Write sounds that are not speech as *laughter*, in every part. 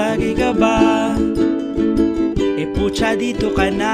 Tagay ka ba? E pucha dito ka na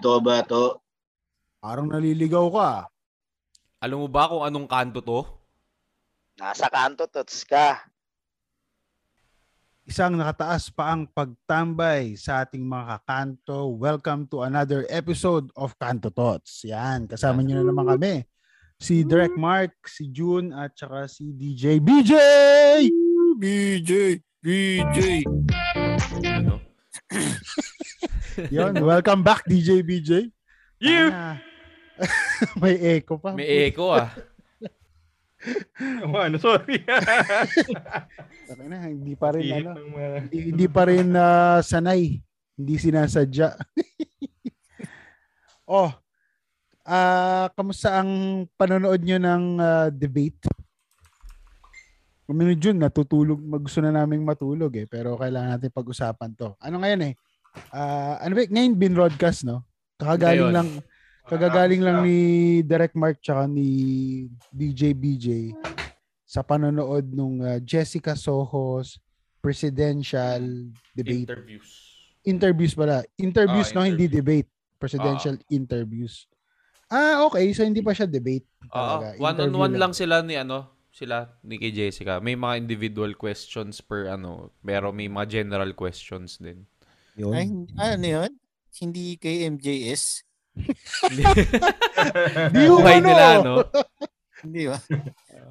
dito ba to? Parang naliligaw ka. Alam mo ba kung anong kanto to? Nasa kanto, tots ka. Isang nakataas pa ang pagtambay sa ating mga kakanto. Welcome to another episode of Kanto Tots. Yan, kasama niyo na naman kami. Si Direct Mark, si June, at saka si DJ BJ! BJ! BJ! Ano? *laughs* Yun, welcome back DJ BJ. You! Ah, *laughs* may echo pa. May echo ah. ano, sorry. *laughs* Okay na, hindi pa rin ano. Hindi, hindi pa rin ah, sanay. Hindi sinasadya. oh, ah kamusta ang panonood nyo ng ah, debate? Kung June, natutulog, gusto na naming matulog eh, pero kailangan natin pag-usapan to. Ano ngayon eh? Ah, ano ba, ngayon binroadcast, no? Kakagaling Ngayon. lang, kagagaling lang ni Direct Mark tsaka ni DJ BJ sa panonood nung ah, Jessica Soho's presidential debate. Interviews. interviews pala. Interviews Ah, no, hindi interview. debate. Presidential interviews. Ah, okay. So hindi pa siya debate. Oo. Talaga. One on one lang sila ni ano, sila ni kay Jessica. May mga individual questions per ano, pero may mga general questions din. Yun. Ay, ano yun? Hindi kay MJS? Di ko ano. nila, no? *laughs* Hindi ba?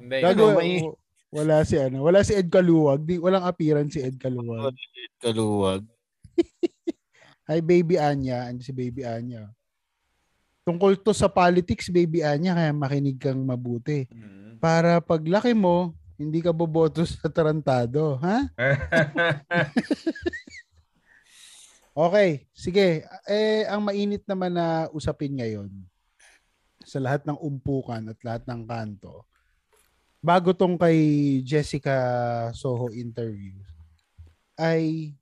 Hindi. Gago, Ano, may- wala si ano, wala si Ed Kaluwag. Di, walang appearance si Ed Kaluwag. Kaluwag. *laughs* Hi, Baby Anya. Ano si Baby Anya? Tungkol to sa politics, Baby Anya, kaya makinig kang mabuti. Mm. Para paglaki mo, hindi ka boboto sa tarantado. Ha? *laughs* Okay, sige. Eh, ang mainit naman na usapin ngayon sa lahat ng umpukan at lahat ng kanto, bago tong kay Jessica Soho interview, ay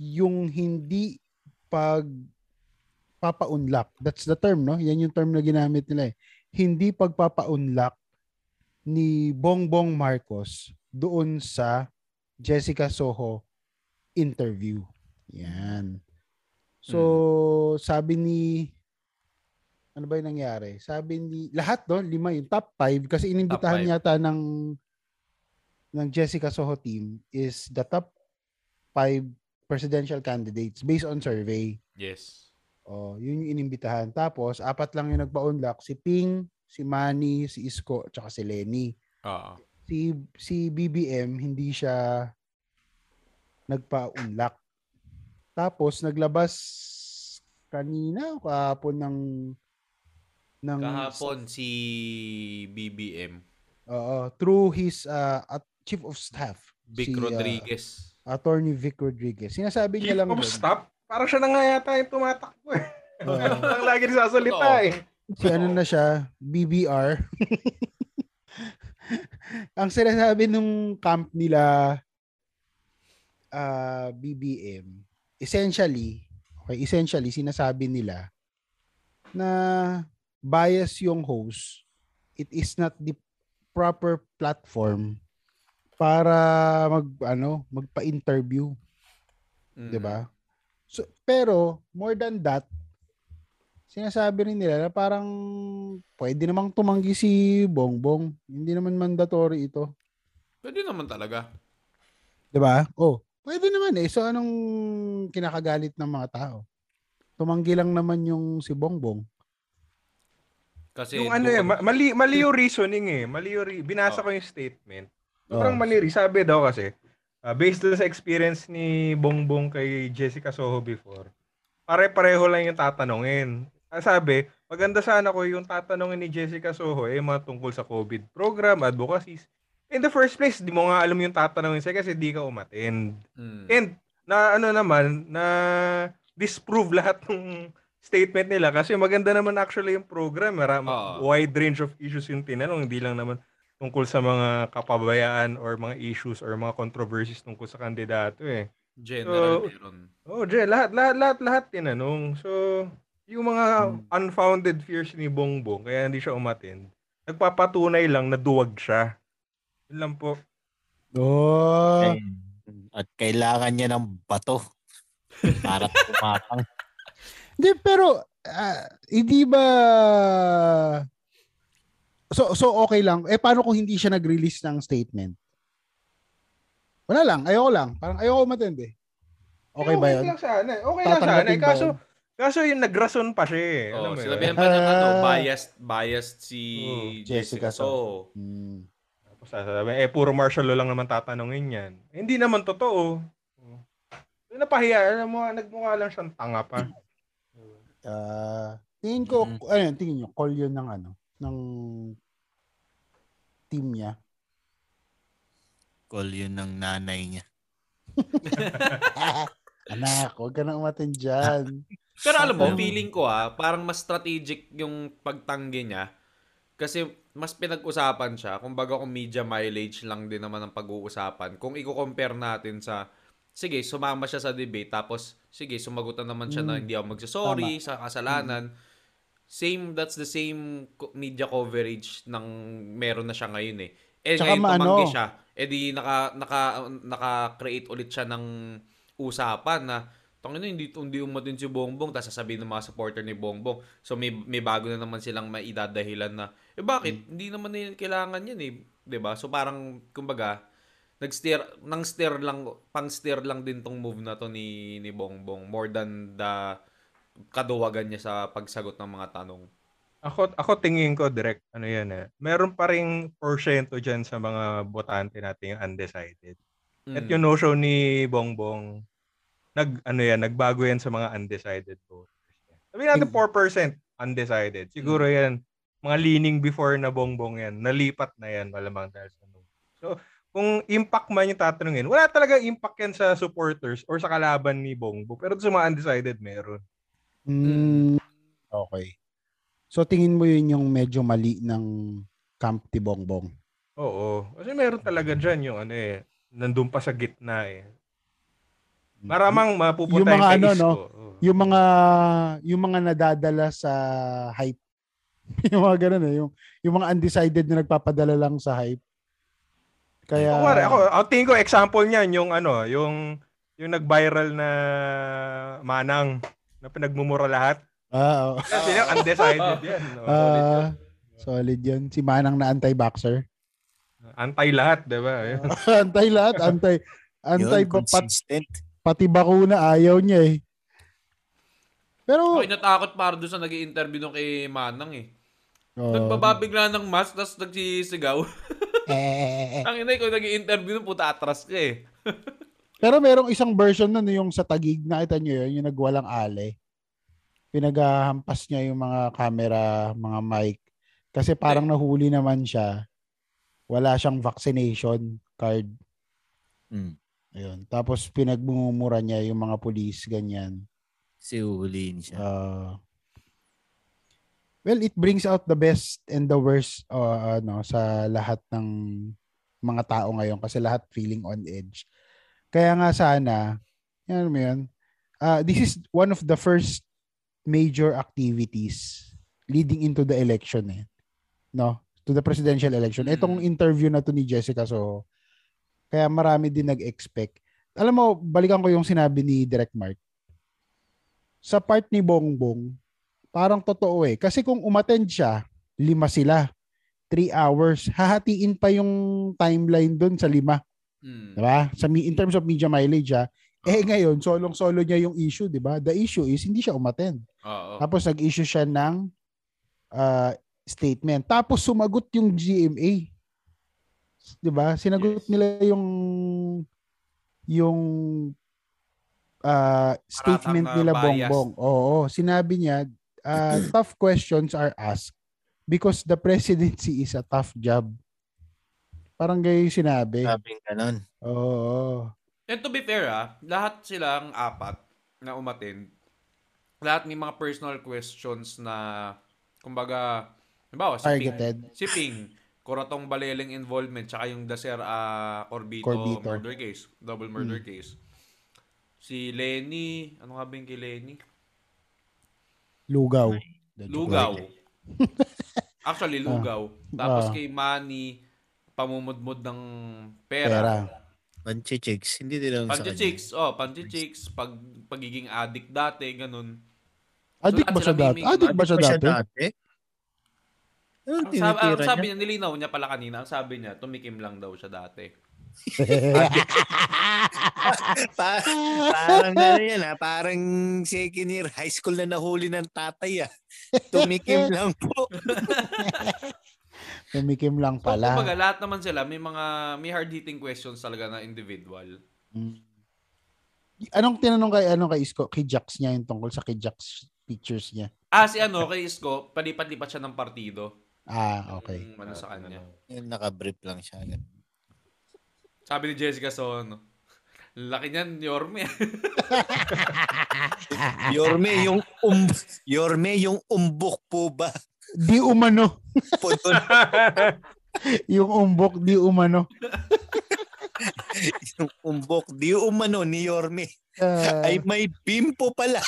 yung hindi pag papa-unlock. That's the term, no? Yan yung term na ginamit nila eh. Hindi pagpapa-unlock ni Bongbong Marcos doon sa Jessica Soho interview. Yan. So, sabi ni ano ba yung nangyari? Sabi ni lahat do, lima yung top 5 kasi inimbitahan five. yata ng ng Jessica Soho team is the top 5 presidential candidates based on survey. Yes. Oh, yun yung inimbitahan. Tapos, apat lang yung nagpa-unlock. Si Ping, si Manny, si Isko, at si Lenny. Oo. Si, si BBM, hindi siya nagpa-unlock. Tapos, naglabas kanina o kahapon ng ng Kahapon si BBM, Oo, through his uh, at chief of staff Vic si, uh, Rodriguez. attorney Vic Rodriguez. Sinasabi niya Chief lang of doon, staff? Parang siya na nga yata yung tumatakbo eh. Ganun lang *laughs* lagi nagsasalita Totoo. eh. Si ano na siya, BBR. *laughs* Ang sinasabi nung camp nila ah, BBM, essentially, okay, essentially sinasabi nila na bias yung host. It is not the proper platform para mag ano, magpa-interview, Mhm. 'di ba? So, pero more than that, sinasabi rin nila na parang pwede namang tumanggi si Bongbong. Hindi naman mandatory ito. Pwede naman talaga. 'Di ba? Oh, pwede naman eh. So anong kinakagalit ng mga tao? Tumanggi lang naman yung si Bongbong. Kasi Yung ano eh, ma- mali, mali yung reasoning eh. Mali yung re- binasa Oh. ko yung statement. Sobrang Oh. mali rin. Sabi daw kasi, ah, based doon sa experience ni Bongbong kay Jessica Soho before, pare-pareho lang yung tatanungin. Ah, sabi, maganda sana ko yung tatanungin ni Jessica Soho eh mga tungkol sa COVID program, advocacies. In the first place, di mo nga alam yung tatanungin sa'yo kasi di ka umattend. Mm. And na ano naman, na disprove lahat ng statement nila kasi maganda naman actually yung program. Marami, Oo. wide range of issues yung tinanong. Hindi lang naman tungkol sa mga kapabayaan or mga issues or mga controversies tungkol sa kandidato eh. General So, meron. Oh, Jay, lahat, lahat, lahat, lahat tinanong. So, yung mga unfounded fears ni Bongbong, kaya hindi siya umattend, nagpapatunay lang na duwag siya. Yun lang po. Oh. At kailangan niya ng bato para tumakang. *laughs* Hindi, pero ah, hindi ba So so okay lang. Eh paano kung hindi siya nag-release ng statement? Wala lang, ayoko lang. Parang ayoko umattend eh. Okay ba 'yun? lang sana. Okay lang sana. Eh, kaso, yun? Kaso yung nagrason pa siya eh. Oh, sinabihan pa ng ano, Ah. biased, biased si Oh, Jessica. Jessica So, Hmm. Tapos sasabihin, eh, puro martial law lang naman tatanungin yan. Eh, hindi naman totoo. Oh. Napahiya. Alam mo, nagmukha lang siyang tanga pa. Ah, tingin ko, yun, tingin nyo, call yun ng ano, ng team niya. Call yun ng nanay niya. *laughs* Anak, huwag ka na umattend dyan. *laughs* Pero alam mo, Ano? feeling ko ah, parang mas strategic yung pagtanggi niya. Kasi mas pinag-usapan siya. Kumbaga kung media mileage lang din naman ang pag-uusapan. Kung i-compare natin sa, sige, sumama siya sa debate, tapos, sige, sumagutan naman siya na Mm. hindi ako magsasorry sa kasalanan. Same, that's the same media coverage ng meron na siya ngayon eh. Eh Tsaka ngayon tumanggi siya. Eh di naka, naka, naka-create ulit siya ng usapan na Tangina, hindi, hindi umatin si Bongbong, tapos sasabihin ng mga supporter ni Bongbong. So may, may bago na naman silang maidadahilan na, eh bakit? Hindi naman nila kailangan yan eh. 'Di ba So parang, kumbaga, nag-steer, nang steer lang, pang steer lang din tong move na to ni, ni Bongbong. More than the kaduwagan niya sa pagsagot ng mga tanong. Ako, ako tingin ko direct, ano yan eh. Meron pa ring porsyento dyan sa mga botante natin yung undecided. At Mm. yung notion ni Bongbong, nag, ano yan, nagbago yan sa mga undecided voters. Sabihin natin 4% undecided. Siguro yan, mga leaning before na Bongbong yan. Nalipat na yan, malamang dahil sa no. So, kung impact man yung tatanungin, wala talaga impact yan sa supporters or sa kalaban ni Bongbong. Pero sa mga undecided, meron. Mm, okay. So tingin mo yun yung medyo mali ng Camp ni Bongbong. Oo. Kasi meron talaga dyan yung ano eh, nandun pa sa gitna eh. Maramang mapupunta Yung mga ano, no? Yung mga yung mga nadadala sa hype. *laughs* yung mga ganun eh, yung yung mga undecided na nagpapadala lang sa hype. Kaya Kumari, ako, ako tingin ko example niyan yung ano, yung yung nag-viral na manang na pinagmumura lahat. Ah, oo. Kasi yung *laughs* undecided yan. No? Ah, solid yun. Si Manang na anti-boxer. Antay lahat, di ba? Ayun. *laughs* anti lahat, anti anti Yun, pat, consistent. Pati bakuna ayaw niya eh. Pero Ako natakot para doon sa nag interview nung kay Manang eh. oh, Nagbababigla ng mask, tapos nagsisigaw. *laughs* eh, Ang inay ko nag interview nung puta atras ka eh. *laughs* Pero merong isang version nun yung sa tagig, nakita nyo yun, yung nagwalang ale. Pinaghahampas niya yung mga camera, mga mic. Kasi parang nahuli naman siya. Wala siyang vaccination card. Mm. Ayun. Tapos pinagmumura niya yung mga pulis, ganyan. Si uhulihin siya. Uh, well, it brings out the best and the worst uh, ano, sa lahat ng mga tao ngayon kasi lahat feeling on edge. Kaya nga sana, yan mo yun, uh, this is one of the first major activities leading into the election eh. No? To the presidential election. Mm. Itong interview na to ni Jessica so kaya marami din nag-expect. Alam mo, balikan ko yung sinabi ni Direct Mark sa part ni Bongbong, parang totoo eh. Kasi kung umattend siya, lima sila. Three hours. Hahatiin pa yung timeline dun sa lima. Hmm. Diba? Sa, in terms of media mileage ha. Eh ngayon, solong-solo niya yung issue, di ba? The issue is, hindi siya umattend. Oo. Tapos nag-issue siya ng uh, statement. Tapos sumagot yung GMA. 'Di ba? Sinagot Yes. nila yung yung uh, statement nila biased. Bongbong. Oo, sinabi niya uh, *clears throat* tough questions are asked because the presidency is a tough job. Parang gayo yung sinabi. Sabing ganun. Oo. And to be fair ah, lahat silang apat na umatin, lahat may mga personal questions na, kumbaga, halimbawa, si Ping, Targeted. si Ping, Kuratong Baleleng involvement, tsaka yung Daser ah, Corbito, Corbito. murder case, double murder case. Si Lenny, ano nga ba yung kay Lenny? Lugaw. Lugaw. *laughs* Actually, lugaw. Tapos Ah. kay Manny, pamumudmud ng pera. Pera. Panchichicks. Hindi din lang sa kanya. Panchichicks, oh, panchichicks, pag pagiging addict dati, ganun. Addict lahat ba siya dati? Addict ba siya dati? Ano Ang sabi, ang sabi niya? nilinaw niya pala kanina, ang sabi niya, tumikim lang daw siya dati. *laughs* Pa- parang ano yan ha, parang second year high school na nahuli ng tatay ah. Tumikim *laughs* lang po. *laughs* Tumikim lang So, pala. kumbaga, lahat naman sila, may mga, may hard-hitting questions talaga na individual. Mm. Anong tinanong kay ano kay Isko, kay Jax niya yung tungkol sa kay Jax pictures niya? Ah, si ano, kay Isko, palipat-lipat siya ng partido. Ah, okay. Yung ano sa kanya. Yung naka-brief lang siya. Sabi ni Jessica Son, laki niyan, Yorme. *laughs* Yorme, yung um, Yorme, yung umbok po ba? Di umano. *laughs* Yung umbok di umano. *laughs* yung umbok, di umano ni Yorme. Ah, Ay may bimpo pala.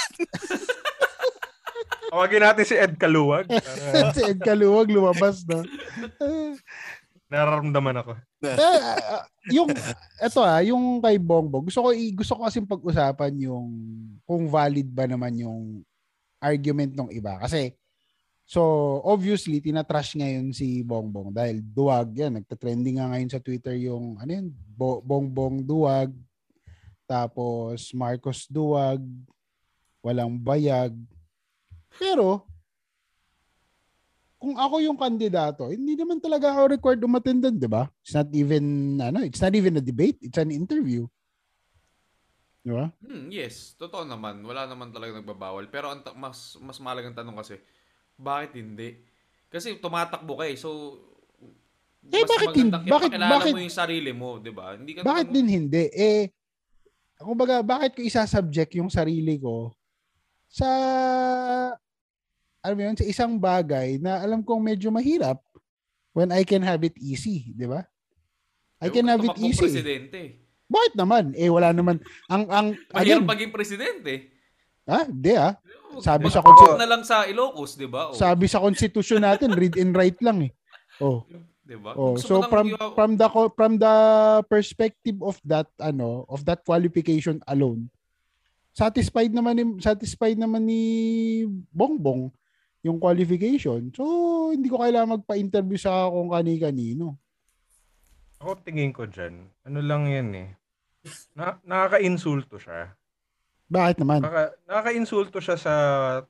Tawagin natin si Ed Kaluwag. Para *laughs* si Ed Kaluwag lumabas na. *laughs* nararamdaman ako. Eh, ah, yung eto ah, yung kay Bongbong, gusto ko i- gusto ko kasi pag-usapan yung kung valid ba naman yung argument ng iba. Kasi so obviously tinatrash ngayon si Bongbong dahil duwag. Yan nagta-trending nga ngayon sa Twitter yung ano yun? Bo- Bongbong duwag. Tapos Marcos duwag. Walang bayag pero kung ako yung kandidato, hindi naman talaga ako required umattend doon, 'di ba? It's not even ano, it's not even a debate, it's an interview. 'Di ba? Hmm, yes, totoo naman. Wala naman talaga nagbabawal. Pero ang ta- mas mas mahalagang tanong kasi, bakit hindi? Kasi tumatakbo ka eh. So, Eh, bakit hin- magandang bakit- bakit- mo yung sarili mo, di ba? Hindi ka Bakit din hindi? Eh kumbaga, bakit ko isa-subject yung sarili ko sa alam mo yun, sa isang bagay na alam kong medyo mahirap when I can have it easy, 'di ba? I can have it easy. presidente. Bakit naman? Eh wala naman ang ang Mahirap again, maging presidente. ah, hindi ah. Sabi sa Mag- konsti- na lang sa Ilocos, di ba? Oh, Sabi sa konstitusyon natin, read and write lang eh. Oh. di ba? Oh, so from from the from the perspective of that ano, of that qualification alone, satisfied naman ni satisfied naman ni Bongbong yung qualification. So, hindi ko kailangan magpa-interview sa kung kani-kanino. Ako tingin ko dyan, ano lang yan eh. Na, nakaka-insulto siya. Bakit naman? Nakaka, nakaka-insulto siya sa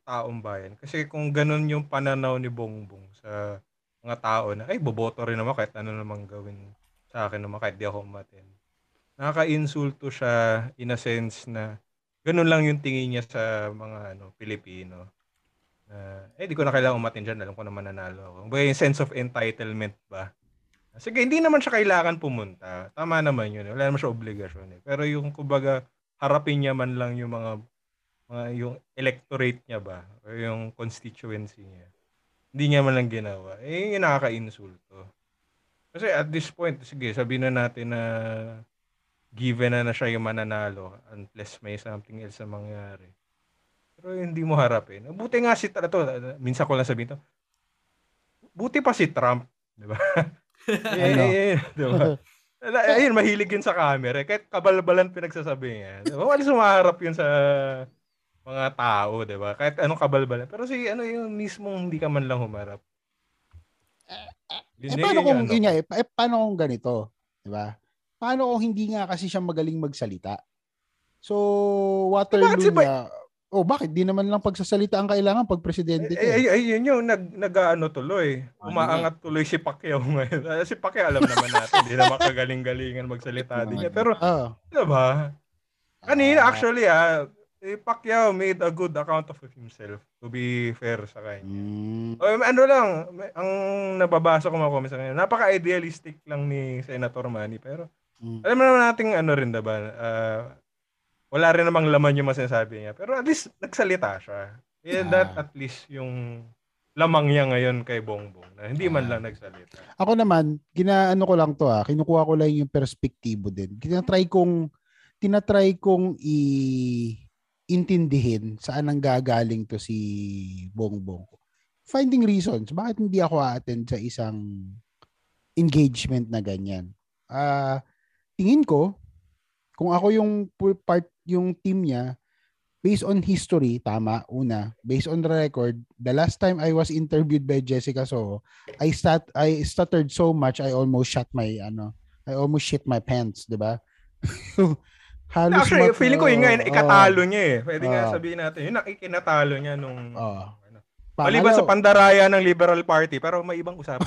taong bayan. Kasi kung ganun yung pananaw ni Bongbong sa mga tao na, ay, boboto rin naman kahit ano namang gawin sa akin naman kahit di ako umatin. Nakaka-insulto siya in a sense na ganun lang yung tingin niya sa mga ano Pilipino. Na, eh, di ko na kailangan umatin dyan. Alam ko na mananalo ako. Kumbaga yung sense of entitlement ba? Sige, hindi naman siya kailangan pumunta. Tama naman yun. eh. Wala naman siya obligasyon. Eh. Pero yung, kumbaga, harapin niya man lang yung mga, mga yung electorate niya ba? O yung constituency niya. Hindi niya man lang ginawa. Eh, yung nakaka-insulto. Kasi at this point, sige, sabihin na natin na given na na siya yung mananalo unless may something else na mangyari. Pero hindi mo harapin. Buti nga si to, minsan ko lang sabihin to. Buti pa si Trump, 'di ba? *laughs* eh, eh, 'di ba? Ayun, mahilig yun sa camera. Kahit kabalbalan pinagsasabi niya. Diba? Wala sumaharap yun sa mga tao, di ba? Kahit anong kabalbalan. Pero si ano yung mismong hindi ka man lang humarap. Eh Yun- paano yun kung ano. yun nga, eh, eh, paano kung ganito, 'di ba? Paano kung hindi nga kasi siya magaling magsalita? So, Waterloo Eh, bakit si oh, bakit di naman lang pagsasalita ang kailangan pag presidente? Eh, eh? ay, ay, yun yung nag, nag-ano tuloy. Ano Umaangat tuloy si Pacquiao ngayon. Ah, si Pacquiao alam naman natin, hindi naman kagaling-galingan magsalita din niya. Pero, Ah, di ba? Kanina, Ah. actually, ah, si Pacquiao made a good account of himself to be fair sa kanya. Mm. O, ano lang, ang nababasa ko mga comments sa kanya, napaka-idealistic lang ni Senator Manny, pero Mm. alam naman natin ano rin, diba? ah, wala rin namang laman yung masasabi niya. Pero at least nagsalita siya. And that Ah. at least yung lamang niya ngayon kay Bongbong na hindi man lang nagsalita. Ako naman, ginaano ko lang to ah, kinukuha ko lang yung perspektibo din. Tinatry kong tinatry kong i intindihin saan ang gagaling to si Bongbong. Finding reasons bakit hindi ako attend sa isang engagement na ganyan. Ah, tingin ko kung ako yung part yung team niya based on history, tama, una, based on the record, the last time I was interviewed by Jessica Soho, I stat I stuttered so much I almost shut my ano, I almost shit my pants, 'di ba? *laughs* Halos Actually, mat- feeling ko yun nga, oo, ikatalo niya eh. Pwede nga Oo. sabihin natin, yun ang ikinatalo niya nung... Oo. ano. Maliban sa pandaraya ng Liberal Party, pero may ibang usapan. *laughs*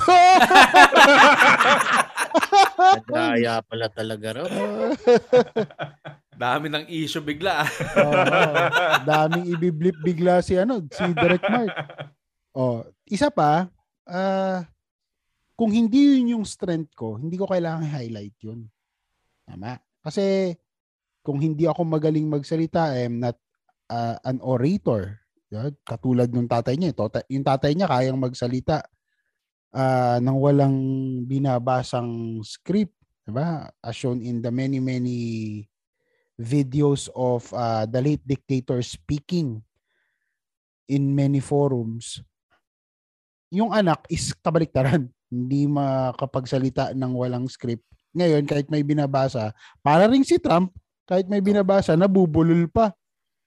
Nadaya *laughs* pala talaga raw. *laughs* Dami ng issue bigla. Oo. daming ibiblip bigla si ano, si Direct Mark. Oh, isa pa, ah kung hindi yun yung strength ko, hindi ko kailangan highlight yun. Tama. Kasi kung hindi ako magaling magsalita, I am not ah, an orator. Yan. Katulad ng tatay niya. Tota- Yung tatay niya kayang magsalita ah, nang walang binabasang script. Diba? As shown in the many, many videos of uh, the late dictator speaking in many forums, yung anak is kabaliktaran. *laughs* Hindi makapagsalita ng walang script. Ngayon, kahit may binabasa, para rin si Trump, kahit may binabasa, nabubulol pa.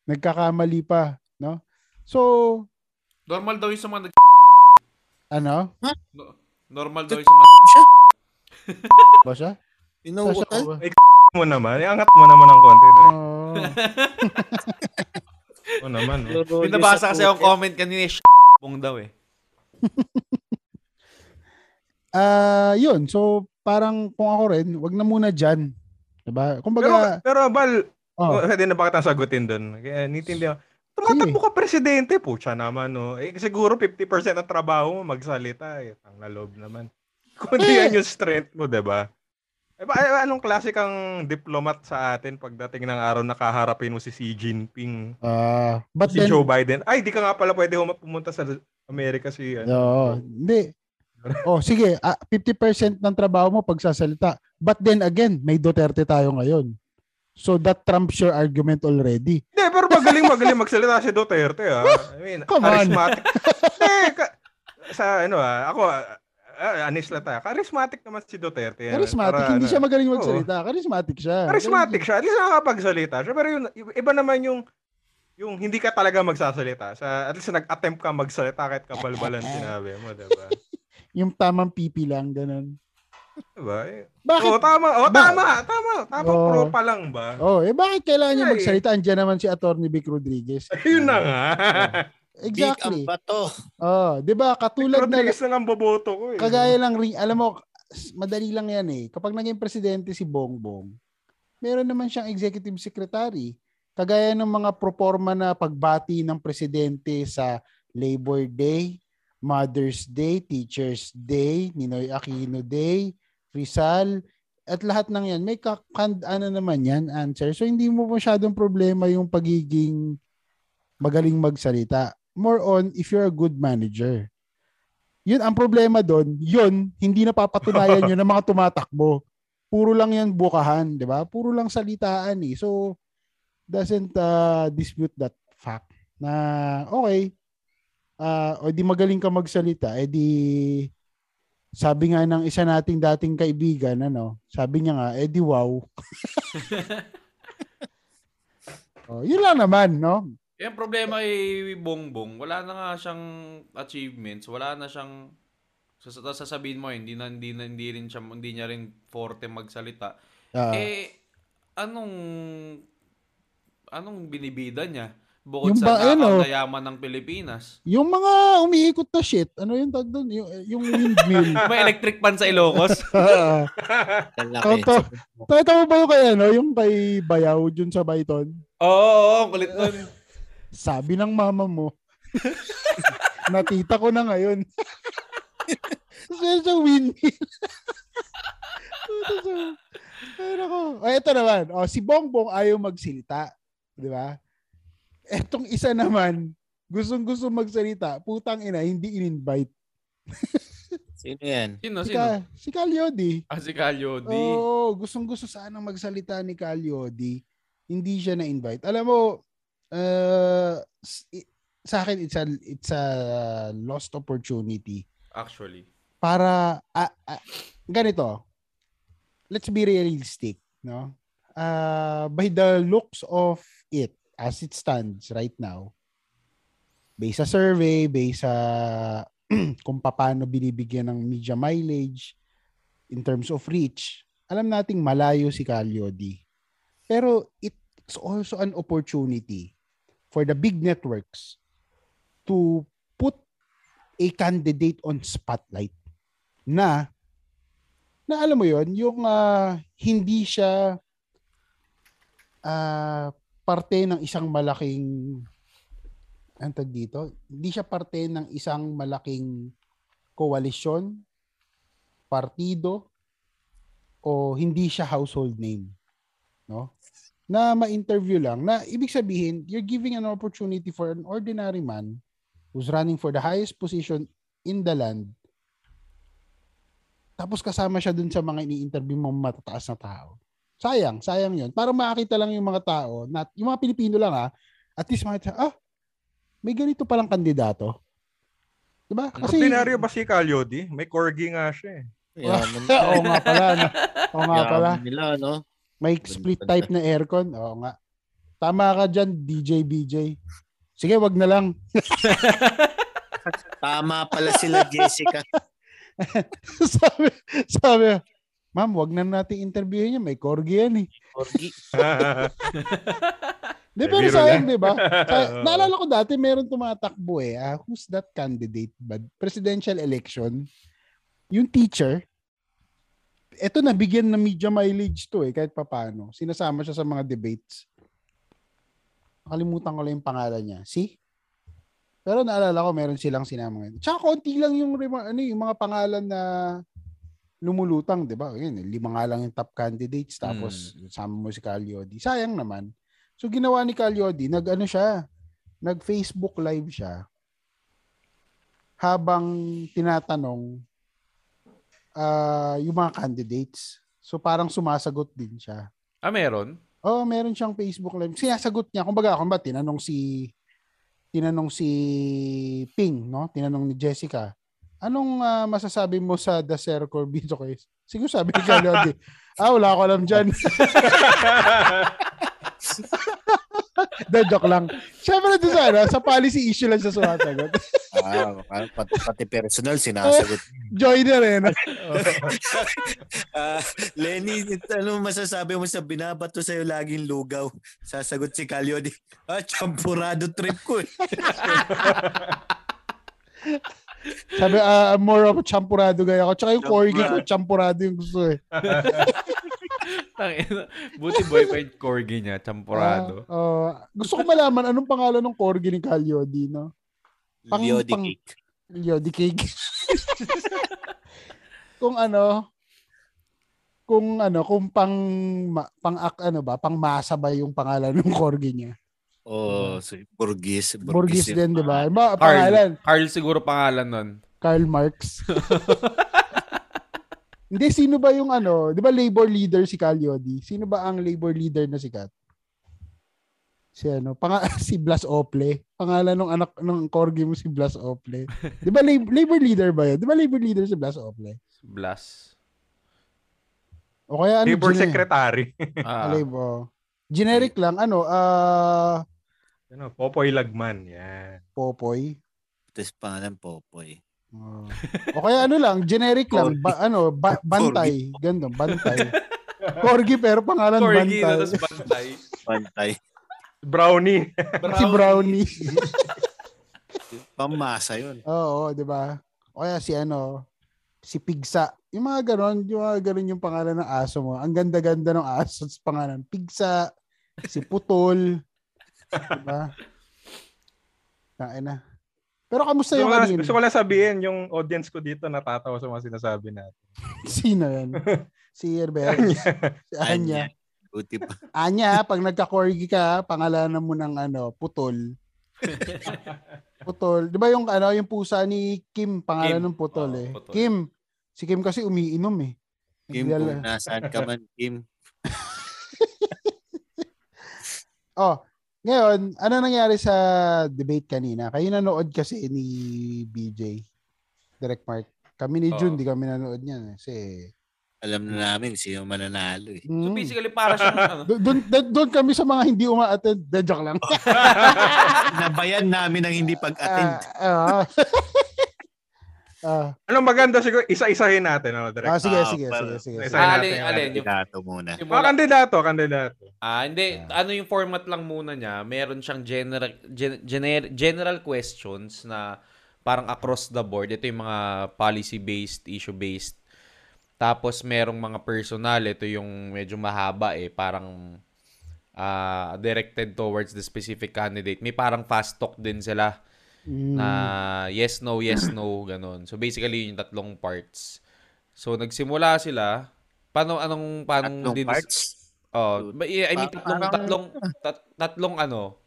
Nagkakamali pa. No? So, Normal daw yung sa mga nag... ano? no- Normal daw yung sa mga... Ba siya? Inuutal? Ba? mo naman, iangat mo naman ng konti. Dre. Oh. Oo naman. oh. Pinabasa kasi yung comment kanina, bong daw eh. *laughs* Ah, yun. So, parang kung ako rin, wag na muna dyan. Diba? Pero, Kumbaga, pero Bal, oh, oh. pwede na ba kitang sagutin doon? Kaya nitindihan. Tumatakbo ka presidente po siya naman, no? Eh, siguro 50% ng trabaho mo magsalita, eh. Ang nalob naman. *laughs* Kung di Eh. yan yung strength mo, 'di ba? Eh, ba, eh, anong klase kang diplomat sa atin pagdating ng araw na kaharapin mo si Xi Jinping, ah, but si then, Joe Biden? Ay, di ka nga pala pwede pumunta sa Amerika si ano. Oo, hindi. Oh, sige, ah, 50% ng trabaho mo pagsasalita. But then again, may Duterte tayo ngayon. So that trumps your argument already. Hindi, pero magaling magaling magsalita si Duterte, ah. I mean, *laughs* Come charismatic. Hindi, ka- sa ano ah, ako, ah, ah, honest lang tayo. Charismatic naman si Duterte. ah. Charismatic, Para, hindi ano, siya magaling oo. magsalita. Charismatic siya. Charismatic siya. At least nakakapagsalita siya. Pero yun, iba naman yung yung hindi ka talaga magsasalita. Sa, at least nag-attempt ka magsalita kahit kabalbalan *laughs* sinabi mo, diba? *laughs* Yung tamang pipi lang, ganun. Diba? Bakit? Oo, tama. Oo, Ba- tama. Tama. Tama. Oo. Pro pa lang ba? Oh, eh bakit kailangan niya magsalita? Andiyan naman si Attorney Vic Rodriguez. *laughs* Yun na nga. Big ang Exactly. bato. Oh, 'di ba? Katulad na Rodriguez na nga ang boboto ko eh. kagaya lang ring, alam mo, madali lang 'yan eh. Kapag naging presidente si Bongbong, meron naman siyang executive secretary. Kagaya ng mga proforma na pagbati ng presidente sa Labor Day, Mother's Day, Teacher's Day, Ninoy Aquino Day, Rizal, at lahat ng yan, may ka- kan- ano naman yan, answer. So, hindi mo masyadong problema yung pagiging magaling magsalita. More on, if you're a good manager. Yun, ang problema doon, yun, hindi napapatunayan *laughs* yun ng mga tumatakbo. Puro lang yan bukahan, di ba? Puro lang salitaan eh. So, doesn't uh, dispute that fact na okay, ah o di magaling ka magsalita, eh di sabi nga ng isa nating dating kaibigan, ano, sabi niya nga, eh di wow. *laughs* oh, yun lang naman, no? Yung problema ay Bongbong, wala na nga siyang achievements, wala na siyang sas- sasabihin mo hindi na hindi na hindi rin siya hindi niya rin forte magsalita. Ah, eh anong anong binibida niya? Bukod Yung sa ba- ano? nakakayaman ng Pilipinas. Yung mga umiikot na shit, ano yung tag doon? Yung, yung windmill. *laughs* May electric pan sa Ilocos. *laughs* Lalaki. Toto. Tata mo ba yung kay ano, yung kay Bayaw dun sa Bayton? Oo, oo, oo, kulit nun. *laughs* Sabi ng mama mo. Natita ko na ngayon. Kasi sa windmill. Ay, nako. O, ito naman. O, si Bongbong ayaw magsilita. Di ba? Etong isa naman, gustong-gusto magsalita, putang ina, hindi in-invite. *laughs* Sino yan? Sino, Si, sino? Ka, si Calyodi. Ah, si Calyodi. Oo, gustong-gusto sanang magsalita ni Calyodi. Hindi siya na-invite. Alam mo, uh, sa akin, it's a, it's a lost opportunity Actually. para, ah, ah, ganito, let's be realistic, no? Uh, by the looks of it, as it stands right now, based sa survey, based sa *clears throat* kung paano binibigyan ng media mileage in terms of reach, alam nating malayo si Calyodi. Pero it's also an opportunity for the big networks to put a candidate on spotlight na na alam mo yon yung ah, hindi siya ah, parte ng isang malaking ang dito hindi siya parte ng isang malaking koalisyon partido o hindi siya household name no na ma-interview lang na ibig sabihin you're giving an opportunity for an ordinary man who's running for the highest position in the land tapos kasama siya dun sa mga ini-interview mong matataas na tao. Sayang, sayang yun. Para makakita lang yung mga tao, na, yung mga Pilipino lang ha, at least makita, ah, may ganito palang kandidato. Diba? Kasi, Ordinaryo ba si Calyodi? May corgi nga siya eh. Yaman *laughs* Oo nga pala. No? Oo nga pala. Nila, no? May split type na aircon. Oo nga. Tama ka dyan, DJ BJ. Sige, wag na lang. *laughs* Tama pala sila, Jessica. *laughs* sabi, sabi, ma'am, wag na natin interviewin niya. May corgi yan eh. Corgi. *laughs* Di, pero biro sayang, di ba? Sa- *laughs* Naalala ko dati, meron tumatakbo eh. Ah, who's that candidate? Ba? Presidential election. Yung teacher, eto nabigyan ng media mileage to eh, kahit papano. Sinasama siya sa mga debates. Nakalimutan ko lang yung pangalan niya. See? Pero naalala ko, meron silang sinama ngayon. Tsaka konti lang yung, rema- ano, yung mga pangalan na lumulutang, di ba? Yun, eh, lima nga lang yung top candidates, tapos sama mo si Calyodi. Sayang naman. So ginawa ni Calyodi, nag ano siya, nag Facebook live siya habang tinatanong ah yung mga candidates. So parang sumasagot din siya. Ah, meron? Oh, meron siyang Facebook live. Sinasagot niya. Kumbaga, kung ba tinanong si tinanong si Ping, no? Tinanong ni Jessica. Anong ah, masasabi mo sa The Sir Corbito case? Siguro sabi ni Calyodi, ah, wala ko alam dyan. *laughs* De, joke lang. Siyempre doon sa, ano, sa policy issue lang siya sumasagot. Ah, pati, pati personal, sinasagot. *laughs* Joiner eh. *laughs* Ah, Lenny, ano masasabi mo sa binabato sa'yo laging lugaw? Sasagot si Calyodi, ah, champurado trip ko eh. Sabi, ah, more of a champurado gaya ko. Tsaka yung corgi ko, Champurado. yung gusto eh. *laughs* Buti boyfriend corgi niya, champurado. Ah, oh, gusto ko malaman anong pangalan ng corgi ni Calyodi, no? Pang- Liodi pang- cake. Yodi cake. *laughs* kung ano, kung ano, kung pang pang ak, ano ba, pang masa ba yung pangalan ng corgi niya. Oh, si Burgis. Burgis yun. din, di ba? Ba, Carl. pangalan, Carl siguro pangalan nun. Karl Marx. *laughs* Hindi, sino ba yung ano, di ba labor leader si Calyodi? Sino ba ang labor leader na sikat? Si ano, pang *laughs* si Blas Ople. Pangalan ng anak ng corgi mo si Blas Ople. Di ba lab- labor leader ba yun? Di ba labor leader si Blas Ople? Blas. O kaya ano? Labor secretary. Ah, Labor. Generic lang, ano, ah, ano, Popoy Lagman. Yan. Popoy. Tapos pangalan Popoy. Oh. o kaya ano lang, generic lang, ba, ano, ba- bantay. Ganda, bantay. Corgi pero pangalan corgi na bantay. tapos bantay. Pantay. Brownie. *laughs* Si Brownie. *laughs* Pamasa yun. Oo, di ba? O kaya si ano, si Pigsa. Yung mga ganon, yung mga ganon yung pangalan ng aso mo. Ang ganda-ganda ng aso sa pangalan. Pigsa, si Putol. Diba? Kain na. Pero kamusta yung kanina? gusto ko lang sabihin, yung audience ko dito natatawa sa mga sinasabi natin. *laughs* Sino yan? *laughs* Si Herbert. Si Anya. Buti pa. Anya, pag nagka-corgi ka, pangalanan mo ng ano, Putol. *laughs* Putol. Di ba yung ano, yung pusa ni Kim, pangalan Kim. ng Putol Oo, eh. Putol. Kim. Si Kim kasi umiinom eh. Kim, kung nasaan ka man, Kim. Oh, ngayon, ano nangyari sa debate kanina? Kayo nanood kasi ni BJ, Direct Mark. Kami ni June, Oo. di kami nanood niyan. eh. Kasi, Alam na namin sino mananalo eh. So mm, basically para siyang *laughs* ano, do- doon doon- kami sa mga hindi uma-attend. De, joke lang. *laughs* Nabayan namin ang hindi pag-attend. Ah, ah. Ah, Ano maganda siguro, isa-isahin natin. Ano, direct. ah, sige, Ah, sige, para- sige, sige. Isa- sige. Ah, natin alin, yung alin, yung, Kandidato muna. Simula, kandidato, kandidato. ah, hindi, ano yung format lang muna niya, meron siyang general, gen, gener- general questions na parang across the board. Ito yung mga policy-based, issue-based. Tapos merong mga personal, ito yung medyo mahaba eh, parang ah, directed towards the specific candidate. May parang fast talk din sila Mm. na yes, no, yes, no, *clears throat* ganun. So basically, yung tatlong parts. So nagsimula sila, paano, anong, paano Tatlong din, parts. oh, I mean, tatlong, tatlong, *laughs* tat- tatlong ano,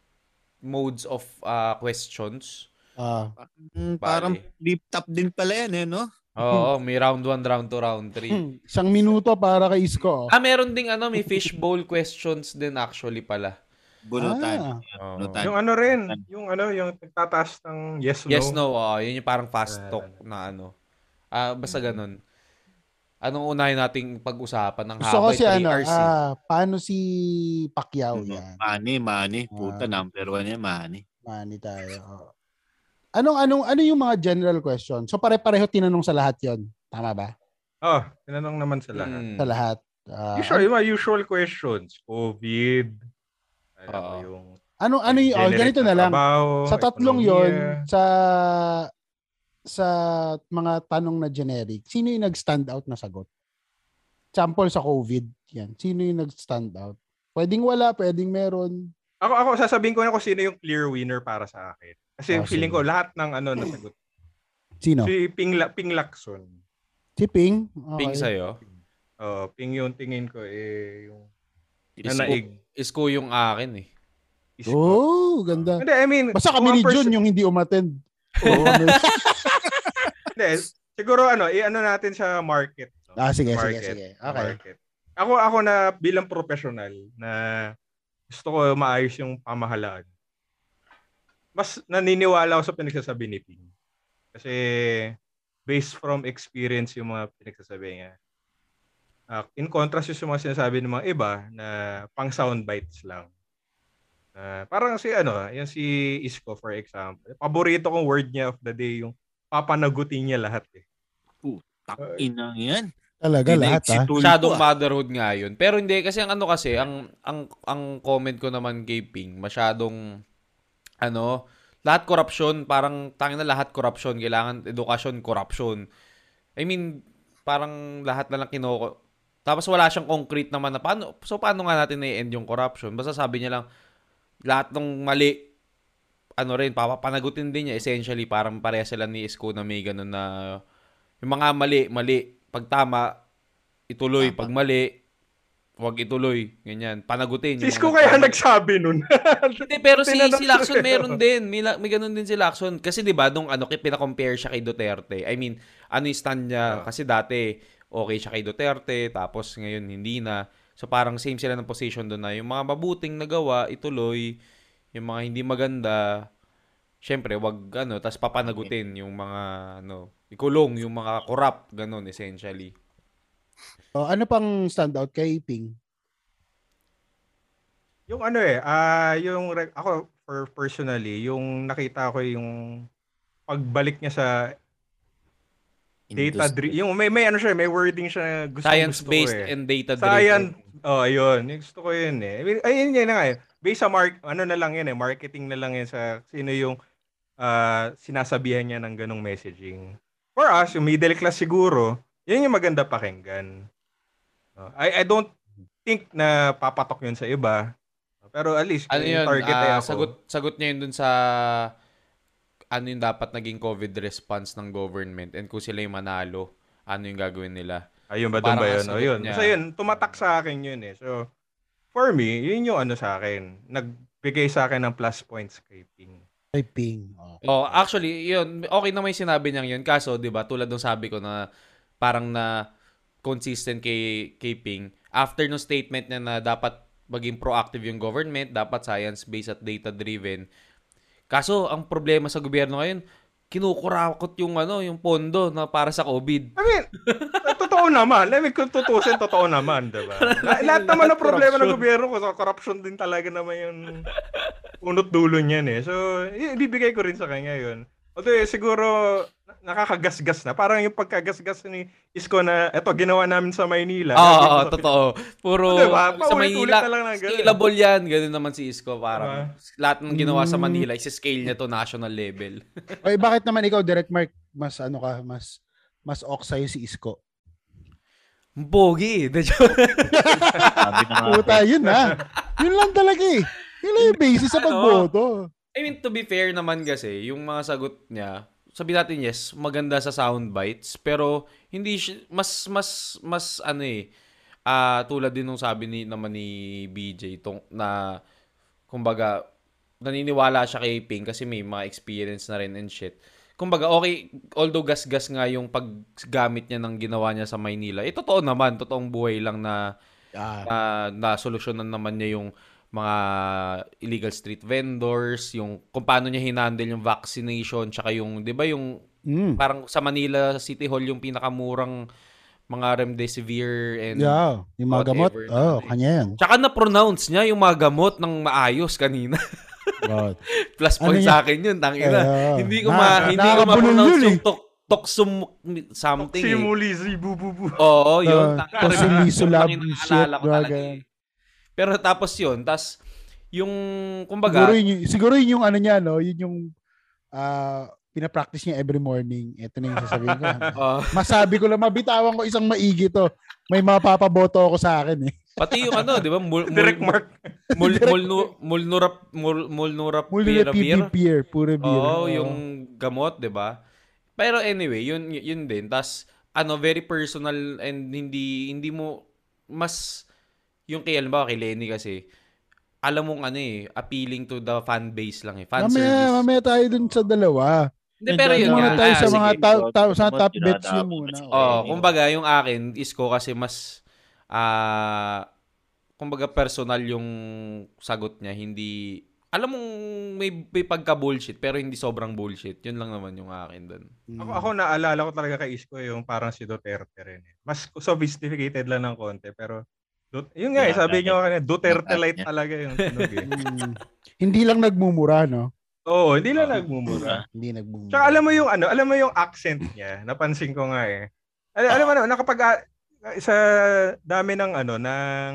modes of ah, questions. Ah, Mm, parang deep top din pala yan eh, no? Oo, *laughs* may round 1, round 2, round 3. hmm, isang minuto para kay Isko. oh. Ah, meron ding ano, may fishbowl *laughs* questions din actually pala. Bunutan. Ah. Bunutan. Yung ano rin, yung ano, yung nagtataas ng yes, no. Yes, no, oo, yun yung parang fast Ah. talk na ano. Ah, basta ganun. Anong unahin nating pag-usapan ng Gusto ko haba? si ano, 3 ah, paano si Pacquiao Ano, yan? Money, money. Puta, Ah. number one yan, money. Mani tayo. oo. Anong anong ano yung mga general question? So pare-pareho tinanong sa lahat 'yon. Tama ba? Oh, tinanong naman sa lahat. Mm. Sa lahat. Ah, Usual, yung mga usual questions. COVID. Mo Oo. yung ano ano yung oh, ganito na lang. trabaho, Sa tatlong ekonomiya. 'yon, sa sa mga tanong na generic, sino yung nag-stand out na sagot? Sample sa COVID, yan. Sino yung nag-stand out? Pwedeng wala, pwedeng meron. Ako, ako sasabihin ko na kung sino yung clear winner para sa akin. Kasi Oh, feeling sige. ko lahat ng ano nasagot. Sino? Si Ping, La, Ping Lacson. Si Ping? Okay. Ping sa'yo. Oh, Ping yung tingin ko eh yung Isko, nanaig. isko yung akin eh. Isko. Oh, ganda. Hindi, I mean, Basta kami ni Jun yung hindi umattend. Oo. *laughs* Hindi, siguro ano, i-ano natin sa market. no? ah, sige, sige, Market. sige. Okay. Market. Ako ako na bilang professional na gusto ko maayos yung pamahalaan. Mas naniniwala ako sa pinagsasabi ni Ping. Kasi based from experience yung mga pinagsasabi niya. Ah, in contrast yung mga sinasabi ng mga iba na pang sound bites lang. Ah, parang si ano, yung si Isko for example. Paborito kong word niya of the day yung papanagutin niya lahat eh. Takinang yan. Talaga lahat ah. Masyadong motherhood nga yun. Pero hindi kasi ang ano kasi ang ang ang comment ko naman kay Ping, masyadong ano, lahat corruption, parang tangin na lahat corruption, kailangan edukasyon, corruption. I mean, parang lahat na lang kinoko. Tapos wala siyang concrete naman na paano, so paano nga natin na-end yung corruption? Basta sabi niya lang, lahat ng mali, ano rin, papapanagutin din niya essentially, parang pareha sila ni Isko na may ganun na, yung mga mali, mali, pag tama, ituloy, pag mali, wag ituloy, ganyan, panagutin. Si Isko kaya nagkamali. nagsabi nun. *laughs* Hindi, pero si, si Lacson meron din. May, may ganun din si Lacson. Kasi di ba nung ano, kay pina-compare siya kay Duterte. I mean, ano yung stand niya? Ah. Kasi dati, okay siya kay Duterte, tapos ngayon hindi na. So parang same sila ng position doon na yung mga mabuting nagawa, ituloy. Yung mga hindi maganda, syempre, wag ano, tas papanagutin yung mga, ano, ikulong yung mga corrupt, ganun, essentially. Oh, ano pang standout kay Ping? Yung ano eh, ah yung ako for personally, yung nakita ko yung pagbalik niya sa data dri- yung may may ano siya, may wording siya na gusto Science-based gusto ko eh. and data-driven. Science. Oh, ayun. Gusto ko yun eh. Ayun yun na nga eh. Based sa mark, ano na lang yun eh, marketing na lang yun sa sino yung ah, sinasabihan niya ng ganong messaging. For us, yung middle class siguro, yun yung maganda pakinggan. Oh, I, I don't think na papatok yun sa iba. Pero at least, Ano yun? target ah, ako. sagot, sagot niya yun dun sa ano yung dapat naging COVID response ng government and kung sila yung manalo, ano yung gagawin nila. Ayun ba doon ba yun? O yun. niya. Basta yun, tumatak sa akin yun eh. So, for me, yun yung ano sa akin. Nagbigay sa akin ng plus points kay Ping. Typing. Oh. Oh, actually, yun, okay naman yung sinabi niyang yun. Kaso, di ba, tulad ng sabi ko na parang na consistent kay, kay Ping, after no statement niya na dapat maging proactive yung government, dapat science-based at data-driven. Kaso, ang problema sa gobyerno ngayon, kinukurakot yung ano, yung pondo na para sa COVID. I mean, totoo naman. I mean, kung tutusin, totoo naman, diba? La- lahat naman ng problema ng gobyerno ko, so corruption din talaga naman yung punot dulo niyan eh. So, ibibigay ko rin sa kanya yun. Although, eh, siguro, na- nakakagasgas na. Parang yung pagkagasgas ni Isko na, eto, ginawa namin sa Maynila. Oo, ko sa totoo. Puro Diba? sa Manila, na lang ng ganun. scalable yan. Ganun naman si Isko. Parang Diba? lahat ng ginawa sa Mm. Manila, isi-scale niya to national level. *laughs* Oy, bakit naman ikaw, Direct Mark, mas ano ka, mas mas ok sa'yo si Isko? Na *laughs* nga. Puta, yun na. Yun lang talaga eh. Yun lang yung basis sa Ano? pagboto. I mean, to be fair naman kasi, yung mga sagot niya, sabi natin yes, maganda sa sound bites, pero hindi siya, mas, mas, mas, ano eh, ah tulad din nung sabi ni, naman ni BJ, tong, na, kumbaga, naniniwala siya kay Ping kasi may mga experience na rin and shit. Kumbaga, okay, although gas-gas nga yung paggamit niya ng ginawa niya sa Maynila, eh, totoo naman, totoong buhay lang na, Ah, na, na solusyonan naman niya yung mga illegal street vendors, yung kung paano niya hinandle yung vaccination, tsaka yung, di ba yung mm. parang sa Manila City Hall yung pinakamurang mga remdesivir and Yeah, yung mga gamot. Oh, na- kanya yan. Tsaka na-pronounce niya yung mga gamot ng maayos kanina. God. *laughs* Plus Ano point niya? sa akin yun, tangina. Eh, hindi ko na- ma hindi ko ma-pronounce yun eh. yung tok toksum something. eh. Simuli, zibu, bu, bu. Oo, yun. Uh, Tocilizumab tangina, shit, naalala Pero tapos yun, tas yung Siguro kumbaga, yun, yung- siguro yun yung ano niya, no? Yun yung ah, pinapractice niya every morning. Ito na yung sasabihin ko. ah, *laughs* Masabi ko lang, mabitawan ko isang maigi to. May mapapaboto ako sa akin eh. pati yung ano, di ba? Mul, mul, Direct mark. *laughs* mul, mulnu, mulnurap, mul, mulnurap, Muli na piravir. beer, puro beer. Oo, yung gamot, 'di ba? Pero anyway, yun yun din. Tas ano, very personal and hindi hindi mo mas yung kay alam kay Lenny kasi alam mong ano eh, appealing to the fan base lang eh. Fan Mamaya, service. mamaya tayo dun sa dalawa. Hindi, pero yun Muna nga. tayo Ah, sa sige. mga top, top, sa top bets dinadaanan yun mo muna. Oh, kumbaga yung akin, isko kasi mas ah kumbaga personal yung sagot niya, hindi alam mong may, may pagka-bullshit pero hindi sobrang bullshit. Yun lang naman yung akin doon. Ako, ako naalala ko talaga kay Isko yung parang si Duterte rin. eh. Mas sophisticated lang ng konti. Pero, Dut- yun nga eh, sabi niyo kanina, Duterte light talaga yung tunog eh. Mm. Hindi lang nagmumura, no? Oo, hindi lang nagmumura. Hindi nagmumura. Tsaka alam mo yung ano, alam mo yung accent niya, napansin ko nga eh. Al- alam mo na, nakapag ah, sa dami ng ano ng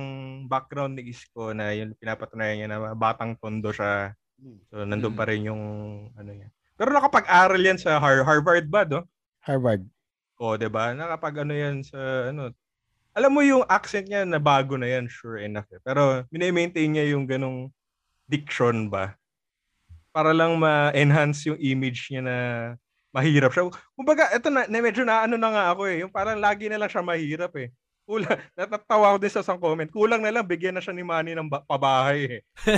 background ni Isko na yung pinapatunayan niya na batang tondo siya. So nandun pa rin yung ano niya. Pero nakapag-aral yan sa Har- Harvard ba, no? Harvard. O, 'di ba? Nakapag ano yan sa ano. Alam mo yung accent niya na bago na yan, sure enough. Eh. Pero mini-maintain niya yung ganong diction ba? Para lang ma-enhance yung image niya na mahirap siya. Kumbaga, ito na, na medyo na ano na nga ako eh. Yung parang lagi na lang siya mahirap eh. Kulang, natatawa ko din sa isang comment. Kulang na lang, bigyan na siya ni Manny ng ba- pabahay eh. *laughs*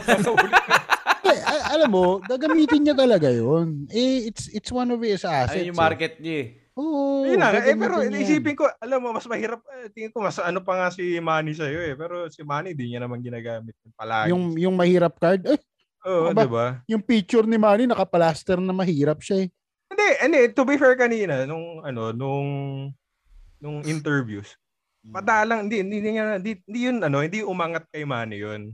Eh, a- alam mo, gagamitin niya talaga yun. Eh, it's it's one of his assets. Ayun yung eh. market niya eh. Oo. Ayun na, nga. eh, pero isipin ko, alam mo, mas mahirap, eh, tingin ko, mas ano pa nga si Manny sa'yo eh. Pero si Manny, di niya naman ginagamit palagi. Yung, yung mahirap card, eh, Oo, ano ba? di ba? yung picture ni Manny, nakapalaster na mahirap siya eh. Hindi, hindi, to be fair kanina, nung, ano, nung, nung interviews, madalang, hindi, hindi, niya, hindi, hindi yun, ano, hindi umangat kay Manny yun.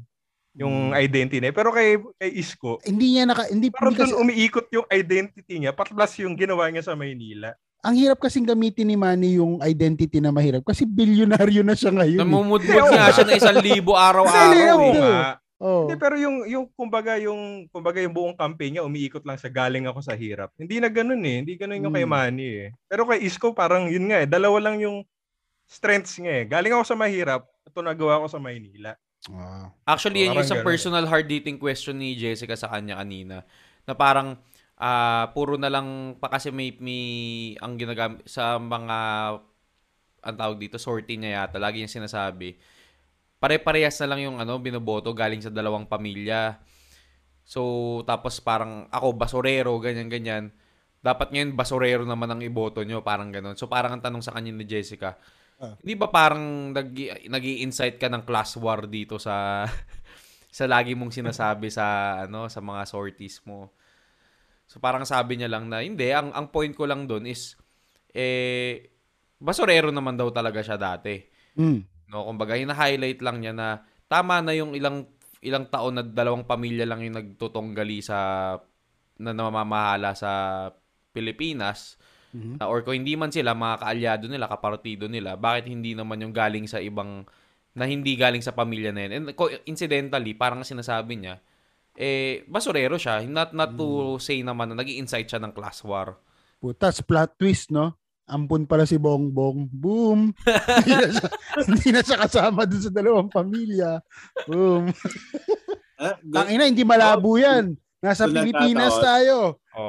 Yung identity niya. Pero kay, kay Isko, Hindi niya naka, hindi, parang doon umiikot yung identity niya, plus yung ginawa niya sa Maynila. Ang hirap kasing gamitin ni Manny yung identity na mahirap kasi bilyonaryo na siya ngayon. eh. Namumudmud nga siya ng isang libo araw-araw eh. Nga. Oh. Hindi, pero yung, yung, kumbaga, yung, kumbaga, yung buong campaign niya, umiikot lang sa galing ako sa hirap. Hindi na ganun eh. Hindi ganun yung kay Hmm. Manny eh. Pero kay Isko, parang yun nga eh. Dalawa lang yung strengths niya eh. Galing ako sa mahirap, ito nagawa ko sa Maynila. Ah. Actually, yan yung Parang isang ganun. personal hard-hitting question ni Jessica sa kanya kanina. Na parang, ah puro na lang, pa kasi may, may ang ginagamit sa mga, ang tawag dito, sortie niya yata, lagi yung sinasabi, pare-parehas na lang yung ano, binoboto galing sa dalawang pamilya. So, tapos parang ako, basurero, ganyan-ganyan. Dapat ngayon, basurero naman ang iboto nyo, parang ganun. So, parang ang tanong sa kanya ni Jessica, Ah. hindi ba parang nag nag insight ka ng class war dito sa *laughs* sa lagi mong sinasabi sa ano sa mga sorties mo. So parang sabi niya lang na hindi ang ang point ko lang doon is eh basurero naman daw talaga siya dati. Mm. No, kumbaga hina-highlight lang niya na tama na yung ilang ilang taon na dalawang pamilya lang yung nagtutunggali sa na namamahala sa Pilipinas. Mhm. Na, or kung hindi man sila mga kaalyado nila, kapartido nila, bakit hindi naman yung galing sa ibang na hindi galing sa pamilya na yun. And incidentally, parang sinasabi niya, eh, basurero siya. Not, not to say naman na nag insight siya ng class war. Putas, plot twist, no? Ampun pala si Bongbong. Boom! *laughs* hindi, na siya, hindi na siya kasama dun sa dalawang pamilya. Boom. *laughs* Ah, Tangina, hindi malabo yan. Nasa Kung Pilipinas nagkataon. tayo.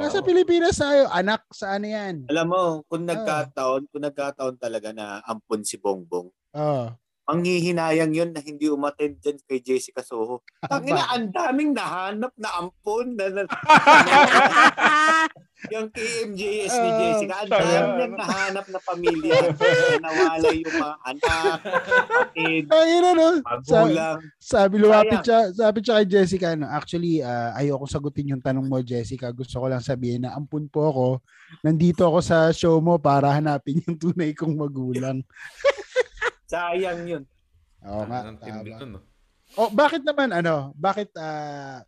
Nasa Pilipinas tayo. Anak, saan yan? Alam mo, kung Ah. nagkataon, kung nagkataon talaga na ampun si Bongbong, Oh. Manghihinayang yun na hindi umattend dyan kay Jessica Soho. Tangina, ang daming nahanap na ampun na, na, *laughs* yung KMJS ni Ah, Jessica, ang sabi dami niyang ano? nahanap na pamilya na nawala yung mga anak, kapatid, Tangina, no? Sa, magulang. sabi, lumapit siya, sabi siya kay Jessica, no? actually, ah, ayoko sagutin yung tanong mo, Jessica. Gusto ko lang sabihin na ampun po ako. Nandito ako sa show mo para hanapin yung tunay kong magulang. *laughs* Sayang yun. Oo nga. Ang tindi tama. nun, no? Oh, bakit naman ano? Bakit ah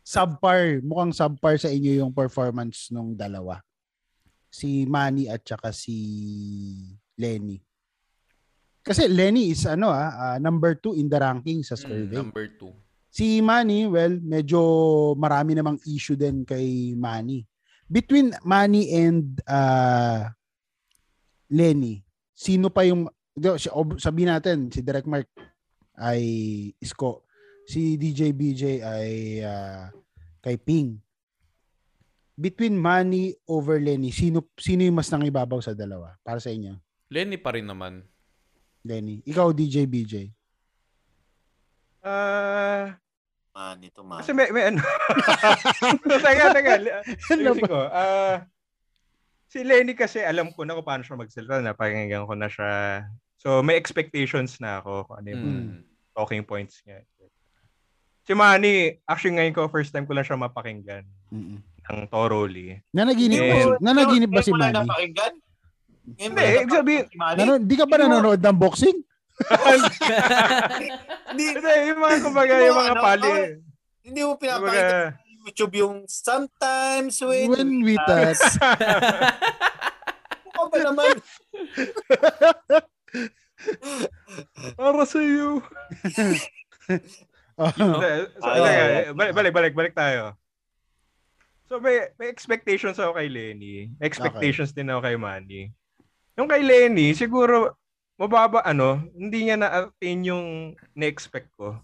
subpar, mukhang subpar sa inyo yung performance nung dalawa? Si Manny at saka si Lenny. Kasi Lenny is ano ah, ah, number two in the ranking sa Mm, survey. number two. Si Manny, well, medyo marami namang issue din kay Manny. Between Manny and uh, Lenny, sino pa yung sabihin natin si Direct Mark ay Isko. Si DJ BJ ay ah, kay Ping. Between Manny over Lenny, sino sino yung mas nangibabaw sa dalawa para sa inyo? Lenny pa rin naman. Lenny. Ikaw DJ BJ. Ah, Man, ito man. kasi may, may ano. *laughs* teka, teka. *laughs* Ayusin ko. Ah, si Lenny kasi alam ko na kung paano siya magsalita. Napakinggan ko na siya. So, may expectations na ako kung ano yung Mm. talking points niya. Si Manny, actually ngayon ko, first time ko lang siya mapakinggan Mm-mm. ng thoroughly. Nanaginip Eh, ba, si- nanaginip ba si Ngayon mo lang Manny? napakinggan? Hindi, ibig sabihin- napakinggan si Manny? Nano, di ka ba nanonood ng boxing? *laughs* Hindi, yung mga, kumbaga, Yung mga ano, pali. oh, hindi mo pinapakita sa YouTube yung sometimes when, When we touch. *laughs* Ano ba naman? *laughs* para sa iyo. *laughs* Hindi, so, balik, balik, balik, balik tayo. So may, may expectations ako kay Lenny. May expectations din ako kay Manny. Yung kay Lenny, siguro mababa ano, hindi niya na-attain yung na-expect ko.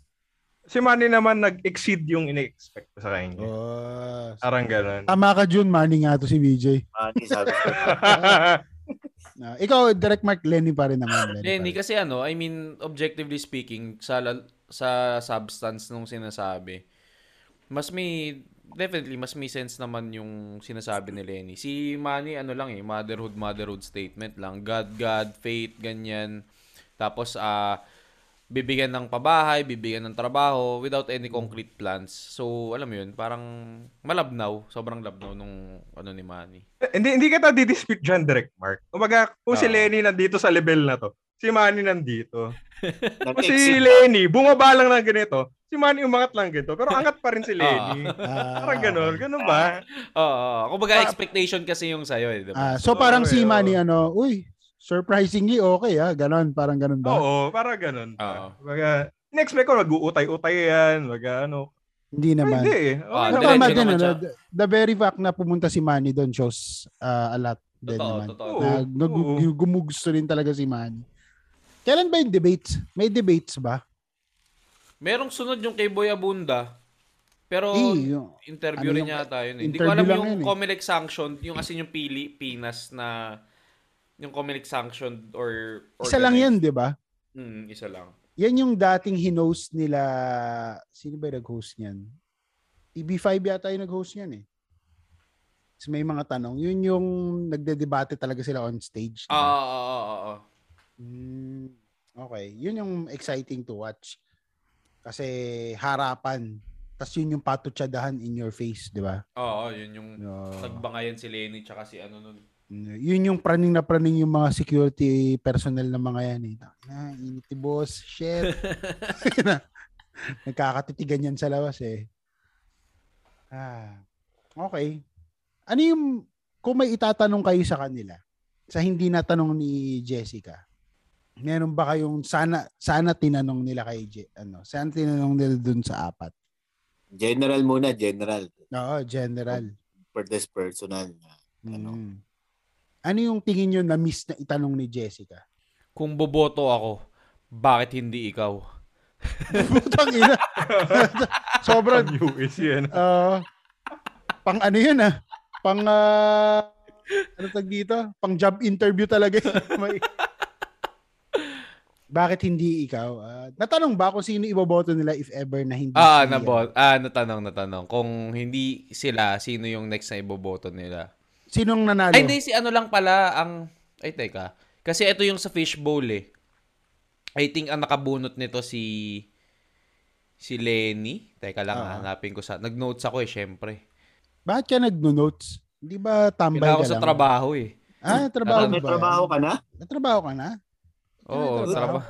Si Manny naman nag-exceed yung ina-expect ko sa kanya. Oh. Parang ganun. Tama ka, Jun. Manny nga to si BJ. Manny, sabi ko. *laughs* Ah, ikaw, Direct Mark, Lenny pa rin naman. Lenny, Lenny rin. kasi ano, I mean, objectively speaking, sa sa substance nung sinasabi, mas may definitely mas may sense naman yung sinasabi ni Lenny. Si Manny ano lang eh, motherhood motherhood statement lang. God God, faith ganyan. Tapos ah bibigyan ng pabahay, bibigyan ng trabaho without any concrete plans. So, alam mo yun, parang malabnaw, sobrang labnaw nung ano ni Manny. hindi hindi kita di-dispute dyan, direct Mark. Kumbaga, kung si Oo. Lenny nandito sa level na to, si Manny nandito. *laughs* Kasi si. Lenny, bumaba lang ng ganito. Si Manny umangat lang ganito. Pero angat pa rin si Lenny. Ah, Parang ganun. Ganun ba? Oo. Kumbaga, expectation kasi yung sa'yo eh. Diba? Ah, so parang Oo, si oo. Manny ano, uy, surprisingly okay ah, ganon, parang ganon ba? Oo, parang ganun. Oo. Baga, in-expect ko mag-uutay-utay yan. Baga, ano. Hindi naman. Hindi eh. Okay Pero naman. tama din, ano, the, very fact na pumunta si Manny doon shows uh, a lot din Totoo, naman. totoo. Oo. Na, nag, oo. gumugusto rin talaga si Manny. Kailan ba yung debates? May debates ba? Merong sunod yung kay Boy Abunda. Pero Eh, yung- interview ano rin yung- yata yun. eh. Hindi ko alam yung yun eh. Comelec sanction, yung as in yung Pili, Pinas na yung Comelec sanction or isa lang yan, di ba? Hmm, isa lang. Yan yung dating hinost nila, sino ba yung nag-host niyan? TV5 yata yung nag-host niyan eh. So may mga tanong. Yun yung nagde-debate talaga sila on stage. Ah, ba? ah, ah, ah, ah. Mm, okay. Yun yung exciting to watch. Kasi harapan. Tapos yun yung patutsadahan in your face, di ba? Oo, yun yung No. nagbangayan si Lenny tsaka si ano nun. Yun yung praning na praning yung mga security personnel ng mga yan. Eh. Na, init ni boss. Shit. *laughs* Nagkakatitigan yan sa labas eh. Ah, okay. Ano yung, kung may itatanong kayo sa kanila, sa hindi natanong ni Jessica, meron ba kayong sana sana tinanong nila kay Je, ano, sana tinanong nila dun sa apat? General muna, general. Oo, general. For this personal. Ano? Mm. Ano yung tingin nyo na miss na itanong ni Jessica? Kung boboto ako, bakit hindi ikaw? Putang ina. *laughs* Sobrang US yan. uh, pang ano yun ah. Pang ah, ano tag dito? Pang job interview talaga. *laughs* May- Bakit hindi ikaw? Ah, natanong ba kung sino iboboto nila if ever na hindi Ah, si- nabot. Ah, natanong, natanong. Kung hindi sila, sino yung next na iboboto nila? Sinong nanalo? Ay, hindi, si ano lang pala ang... Ay, teka. Kasi ito yung sa fishbowl eh. I think ang nakabunot nito si... Si Lenny. Teka lang, Ah. hanapin ko sa... Nag-notes ako eh, syempre. Bakit ka nagno-notes? Hindi ba tambay ka sa lang? trabaho eh. Ah, trabaho ba? trabaho ka na? May trabaho ka na? Oo, Ano trabaho.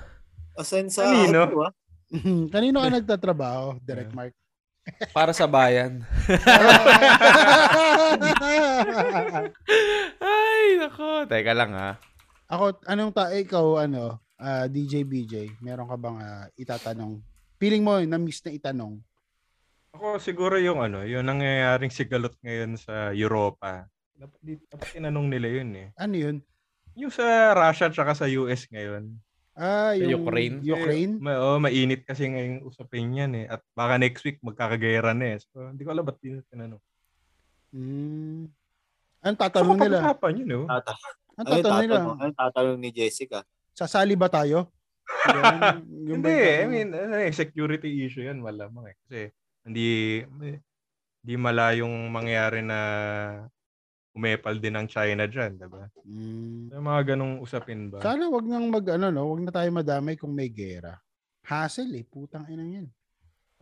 Asan sa Kanino? ano, ah? *laughs* Kanino ka *laughs* nagtatrabaho, Direct Mark? Para sa bayan. *laughs* Ay, nako. Teka lang ha. Ako, anong ta ikaw ano, ah, DJ BJ, meron ka bang ah, itatanong? Feeling mo na miss na itanong? Ako siguro yung ano, yung nangyayaring sigalot ngayon sa Europa. Dapat, dapat tinanong nila yun eh. Ano 'yun? Yung sa Russia tsaka sa US ngayon. Ah, yung Ukraine? Ukraine? Ma- oh, mainit kasi ngayong usapin yan eh. At baka next week magkakagera na eh. So, hindi ko alam ba't di tinanong. Mm. Anong tatanong nila? pag-usapan yun, no? Tata. Anong Ano tatanong nila? tatanong? Ano tatanong ni Jessica? Sasali ba tayo? Yan, *laughs* yung Hindi ba eh. I mean, ano eh, security issue yan, malamang eh. Kasi hindi, hindi malayong mangyari na umepal din ng China dyan, diba? Mm. Yung mga ganong usapin ba? Sana wag nang mag ano no, wag na tayo madamay kung may gera. Hassle eh, putang ina yan.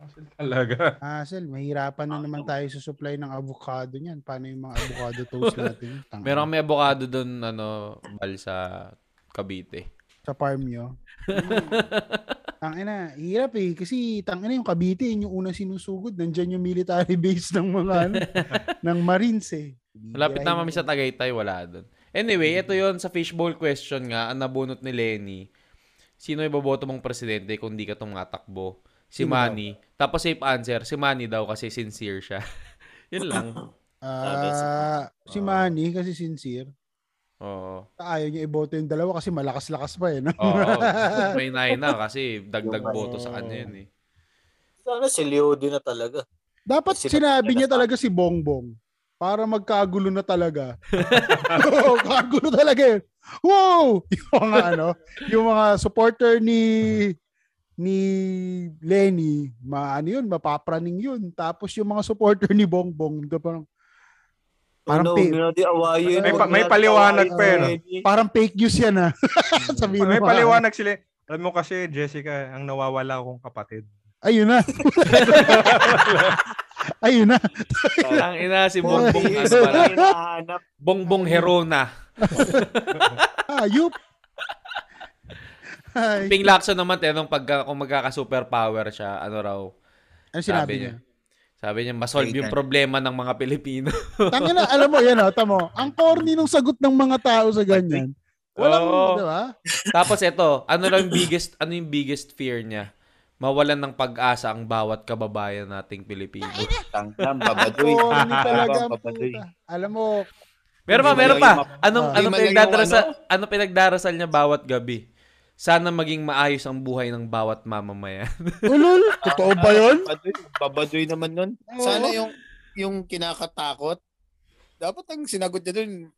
Hassle talaga. *laughs* Hassle, mahirapan na naman tayo sa supply ng avocado niyan. Paano yung mga avocado *laughs* toast natin? Tang- Meron may avocado doon, ano, bal sa Cavite. sa farm nyo. *laughs* Tang ina, hirap eh kasi tang ina yung Cavite yun yung unang sinusugod. Nandiyan yung military base ng mga ano, ng Marines eh. Malapit na kami sa Tagaytay, wala doon. Anyway, ito yon sa fishbowl question nga, ang nabunot ni Lenny. Sino iboboto mong presidente kung di ka tumatakbo? Si Sino Manny. Tapos safe answer, si Manny daw kasi sincere siya. *laughs* Yun lang. Ah, si Manny kasi sincere. Oo. Ayaw niya iboto yung dalawa kasi malakas-lakas pa eh. No? Oo. *laughs* May nine na kasi dagdag boto sa kanya yun eh. Sana si Leo din na talaga. Dapat Sila- sinabi niya talaga si Bongbong para magkagulo na talaga. *laughs* Oo, kagulo talaga yun. Wow! Yung mga ano, yung mga supporter ni ni Lenny, maano yun, mapapraning yun. Tapos yung mga supporter ni Bongbong, da parang Parang hindi natin awayin. May pa- may paliwanag pa no? Lenny. parang fake news yan ah. *laughs* Sabihin May mo. paliwanag sila. Alam mo kasi, Jessica, ang nawawala akong kapatid. Ayun na. *laughs* Ayun na. Ang ina si Bongbong ano. Bongbong Herona. *laughs* Ayup. Ay. Ping Lacson naman, tinanong pag kung magkaka-superpower siya, ano raw, Ano sinabi niya? Sabi niya, masolve yung problema ng mga Pilipino. *laughs* Tangin na, alam mo, yan o, tamo. Ang corny ng sagot ng mga tao sa ganyan. Walang, Oo. di ba? Tapos ito, ano lang yung biggest, ano yung biggest fear niya? Mawalan ng pag-asa ang bawat kababayan nating Pilipino. Tangkam, babadoy. Corny talaga *laughs* Babadoy. Alam mo, Meron pa, meron pa. Anong, Ah. anong pinagdarasal, ano pinagdarasal niya bawat gabi? Sana maging maayos ang buhay ng bawat mamamayan. *laughs* ulol, totoo ba yun? Babadoy, babadoy naman nun. Oo. Sana yung yung kinakatakot, dapat ang sinagot niya dun,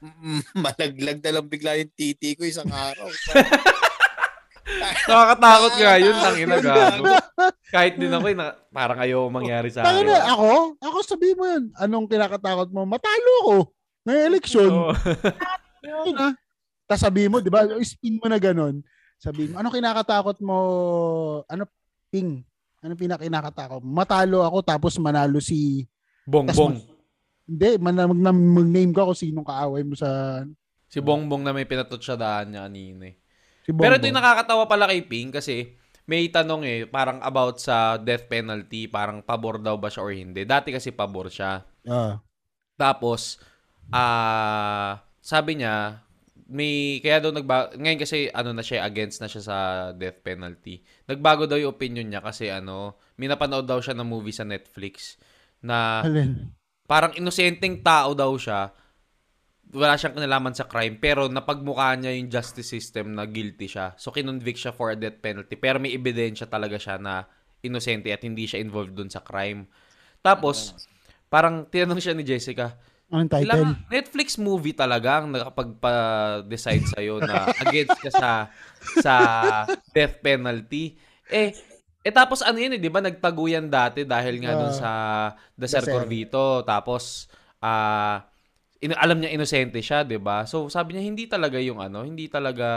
*laughs* malaglag na lang bigla yung titi ko isang araw. Nakakatakot nga yun, tangina gago. Kahit din ako, eh, na, parang ayaw mangyari sa Tangin akin. na, ako? Ako sabihin mo yun. Anong kinakatakot mo? Matalo ko. May eleksyon. Yun ah. Tapos sabihin mo, di ba? Spin mo na ganun. Sabihin mo, ano kinakatakot mo? Ano, ping? Ano pinakinakatakot? mo? Matalo ako tapos manalo si... Bongbong. Hindi, man, mag, mag-name ka kung sinong kaaway mo sa... Si Bongbong na may pinatot siya daan niya kanina eh. Si Pero ito yung nakakatawa pala kay Ping kasi may tanong eh, parang about sa death penalty, parang pabor daw ba siya or hindi. Dati kasi pabor siya. Ah. Tapos, ah sabi niya, may, kaya daw nagbago, ngayon kasi ano na siya, against na siya sa death penalty. Nagbago daw yung opinion niya kasi ano, may napanood daw siya ng movie sa Netflix na Alin? parang inosenteng tao daw siya. Wala siyang kinalaman sa crime pero napagmukha niya yung justice system na guilty siya. So kinonvict siya for a death penalty pero may ebidensya talaga siya na inosente at hindi siya involved dun sa crime. Tapos parang tinanong siya ni Jessica, Anong title? ilang Netflix movie talaga ang nakapagpa-decide sa na *laughs* against ka sa sa death penalty. Eh eh tapos ano yun eh, 'di ba? Nagtaguyan dati dahil nga dun Ah, sa Desert. Corvito. Tapos ah in- alam niya inosente siya, 'di ba? So sabi niya hindi talaga yung ano, hindi talaga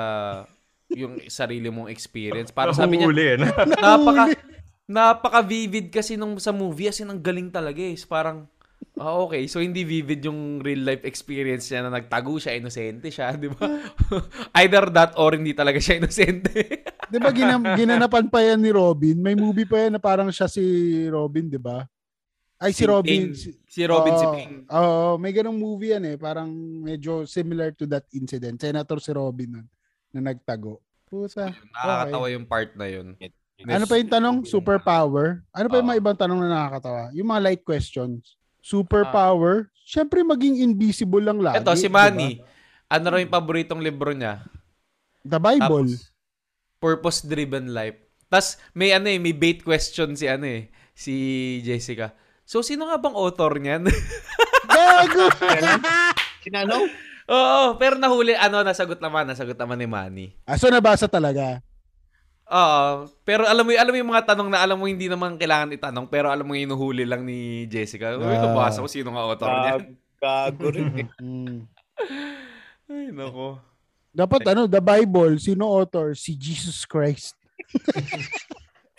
yung sarili mong experience. Para sabi niya, eh. napaka napaka-vivid kasi nung sa movie as in ang galing talaga eh. Parang ah okay, so hindi vivid yung real life experience niya na nagtago siya, inosente siya, di ba? *laughs* Either that or hindi talaga siya inosente. *laughs* Di ba ginam, ginanapan pa yan ni Robin? May movie pa yan na parang siya si Robin, di ba? Ay, si, Si Robin. Ping. si- si Robin si Oo, Ping. Oo, may ganong movie yan eh. Parang medyo similar to that incident. Senator si Robin nun, na nagtago. Puta. Nakakatawa yung part na yun. Ano pa yung tanong? Superpower? Ano pa yung mga Oo. ibang tanong na nakakatawa? Yung mga light questions. Superpower? Siyempre maging invisible lang lagi. Ito, si? Manny. Ano raw yung paboritong libro niya? The Bible. Tapos, Purpose-driven life. Tapos, may ano eh, may bait question si ano eh, si Jessica. So, sino nga bang author niyan? *laughs* Gago! *laughs* Sinano? Oo, pero nahuli, ano, nasagot naman, nasagot naman ni Manny. ah, so nabasa talaga. Oo, pero alam mo, alam mo yung mga tanong na alam mo hindi naman kailangan itanong, pero alam mo yung inuhuli lang ni Jessica. Uy, Ah. nabasa ko sino nga author niya. Gag- Gago rin eh. *laughs* Mm. Ay, nako. Dapat ano, the Bible, sino author? Si Jesus Christ. *laughs*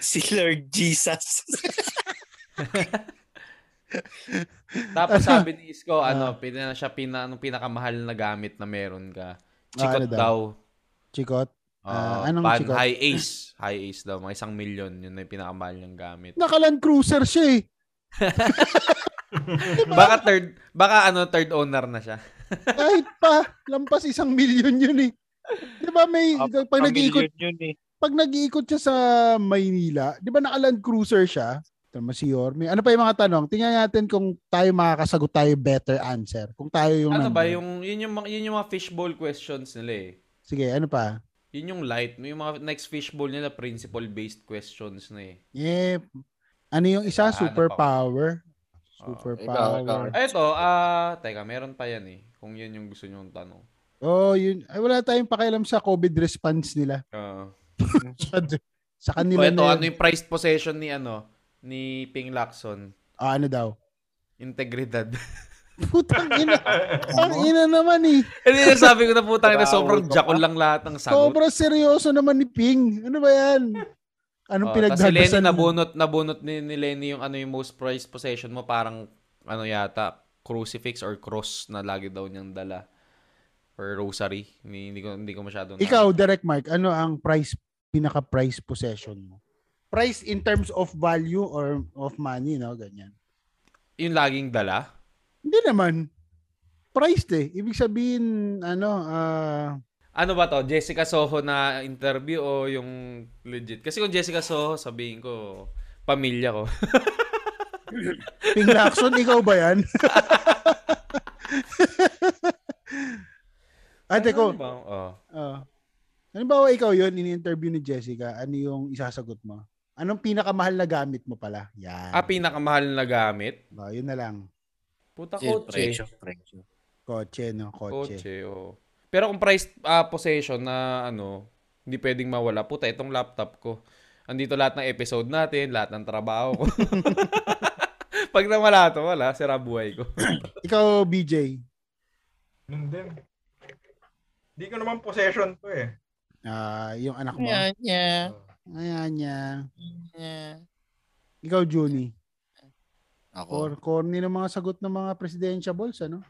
si Lord Jesus. *laughs* Tapos sabi ni Isko, Ah. ano, pina siya pina, anong pinakamahal na gamit na meron ka. Ah, Chikot ano daw? daw. Chikot. Oo, Ah, anong pan- chikot? High ace. High ace daw. Mga isang milyon. Yun na yung pinakamahal niyang gamit. Nakaland cruiser siya eh. *laughs* baka third, baka ano, third owner na siya. *laughs* Kahit pa, lampas isang milyon yun eh. Di ba may, pag nag-iikot, yun eh. pag nag-iikot siya sa Maynila, di ba naka-land cruiser siya? Tama si Yorme. Ano pa yung mga tanong? Tingnan natin kung tayo makakasagot tayo better answer. Kung tayo yung Ano ba, nandun. yung, yun yung, mga- yun yung mga fishbowl questions nila eh. Sige, ano pa? Yun yung light. Yung mga next fishbowl nila, principle-based questions na eh. Yeah. Ano yung isa? Ano pa? Superpower? Oo. Superpower. Ay, ito, ah, teka, meron pa yan eh. Kung yan yung gusto nyong tanong. Oh, yun. Ay, wala tayong pakialam sa COVID response nila. Ah. *laughs* sa, sa O kanila ito, na ano yung prized possession ni ano, ni Ping Lacson? Ah, ano daw? Integridad. *laughs* Putang ina. Ang ina naman eh. Hindi na sabi ko na putang ina, sobrang pa. lang lahat ng sagot. Sobrang seryoso naman ni Ping. Ano ba yan? Anong Oh, tas si Lenny nabunot, nabunot ni, ni Lenny yung ano yung most prized possession mo, parang ano yata, crucifix or cross na lagi daw niyang dala. or rosary. Hindi, hindi ko hindi ko masyado na- Ikaw, Direct Mark, ano ang price, pinaka-price possession mo? Price in terms of value or of money, no? Ganyan. yung laging dala. Hindi naman. Priced eh. Ibig sabihin, ano, ah, Ano ba to? Jessica Soho na interview o yung legit? Kasi kung Jessica Soho, sabihin ko, pamilya ko. *laughs* Ping Lacson, ikaw ba yan? *laughs* Ate ko, Ano ba? Oh. uh, halimbawa ikaw yon ini-interview ni Jessica, ano yung isasagot mo? Anong pinakamahal na gamit mo pala? Yan. Ah, pinakamahal na gamit? Oh, yun na lang. Puta Yun, kotse. presyo, presyo. Kotse, no? Kotse. Kotse, oo. Pero kung price ah, possession na ano, hindi pwedeng mawala. Puta, itong laptop ko. Andito lahat ng episode natin, lahat ng trabaho ko. *laughs* Pag nawala to, wala. Sira buhay ko. *coughs* Ikaw, BJ. Ganun din. Hindi ko naman possession to eh. Ah, yung anak mo. Yeah, yeah. Ayan niya. yeah. Ikaw, Juni. Ako. Or corny ng mga sagot ng mga presidentiables, ano?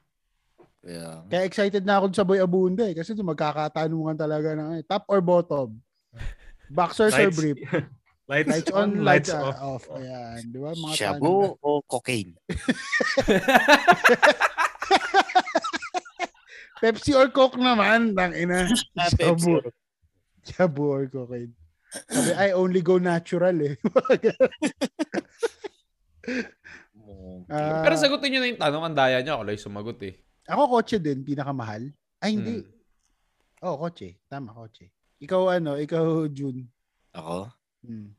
Yeah. Kaya excited na ako sa Boy Abunda eh. Kasi magkakatanungan talaga ng eh, top or bottom. Boxers or Lights- brief? *laughs* Lights, Lights on, lights, uh, off. off. Ayan. Di ba? Mga. Shabu o cocaine? *laughs* Pepsi or Coke naman. Tang ina. *laughs* Shabu. Shabu or cocaine. Sabi, I only go natural eh. Ah, Pero sagutin nyo na yung tanong. Ang daya nyo. Ako lang sumagot eh. Ako kotse din, pinakamahal. Ay, hindi. Hmm. Oh, kotse. Tama, kotse. Ikaw ano, ikaw June. Ako? Hmm.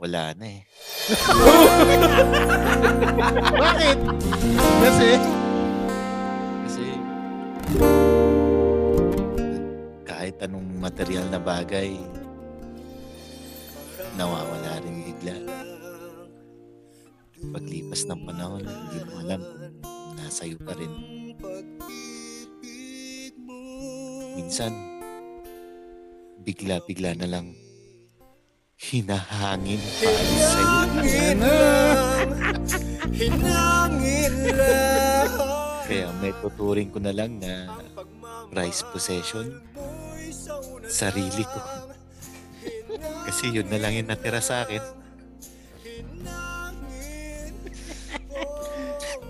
Wala na eh. *laughs* Bakit? Kasi, Kasi kahit anong material na bagay nawawala rin bigla. Paglipas ng panahon, hindi mo alam kung nasa iyo pa rin. Minsan, bigla-bigla na lang hinahangin paalis sa'yo. Kaya may tuturing ko na lang na price possession sarili ko. Kasi yun na lang yung natira sa akin.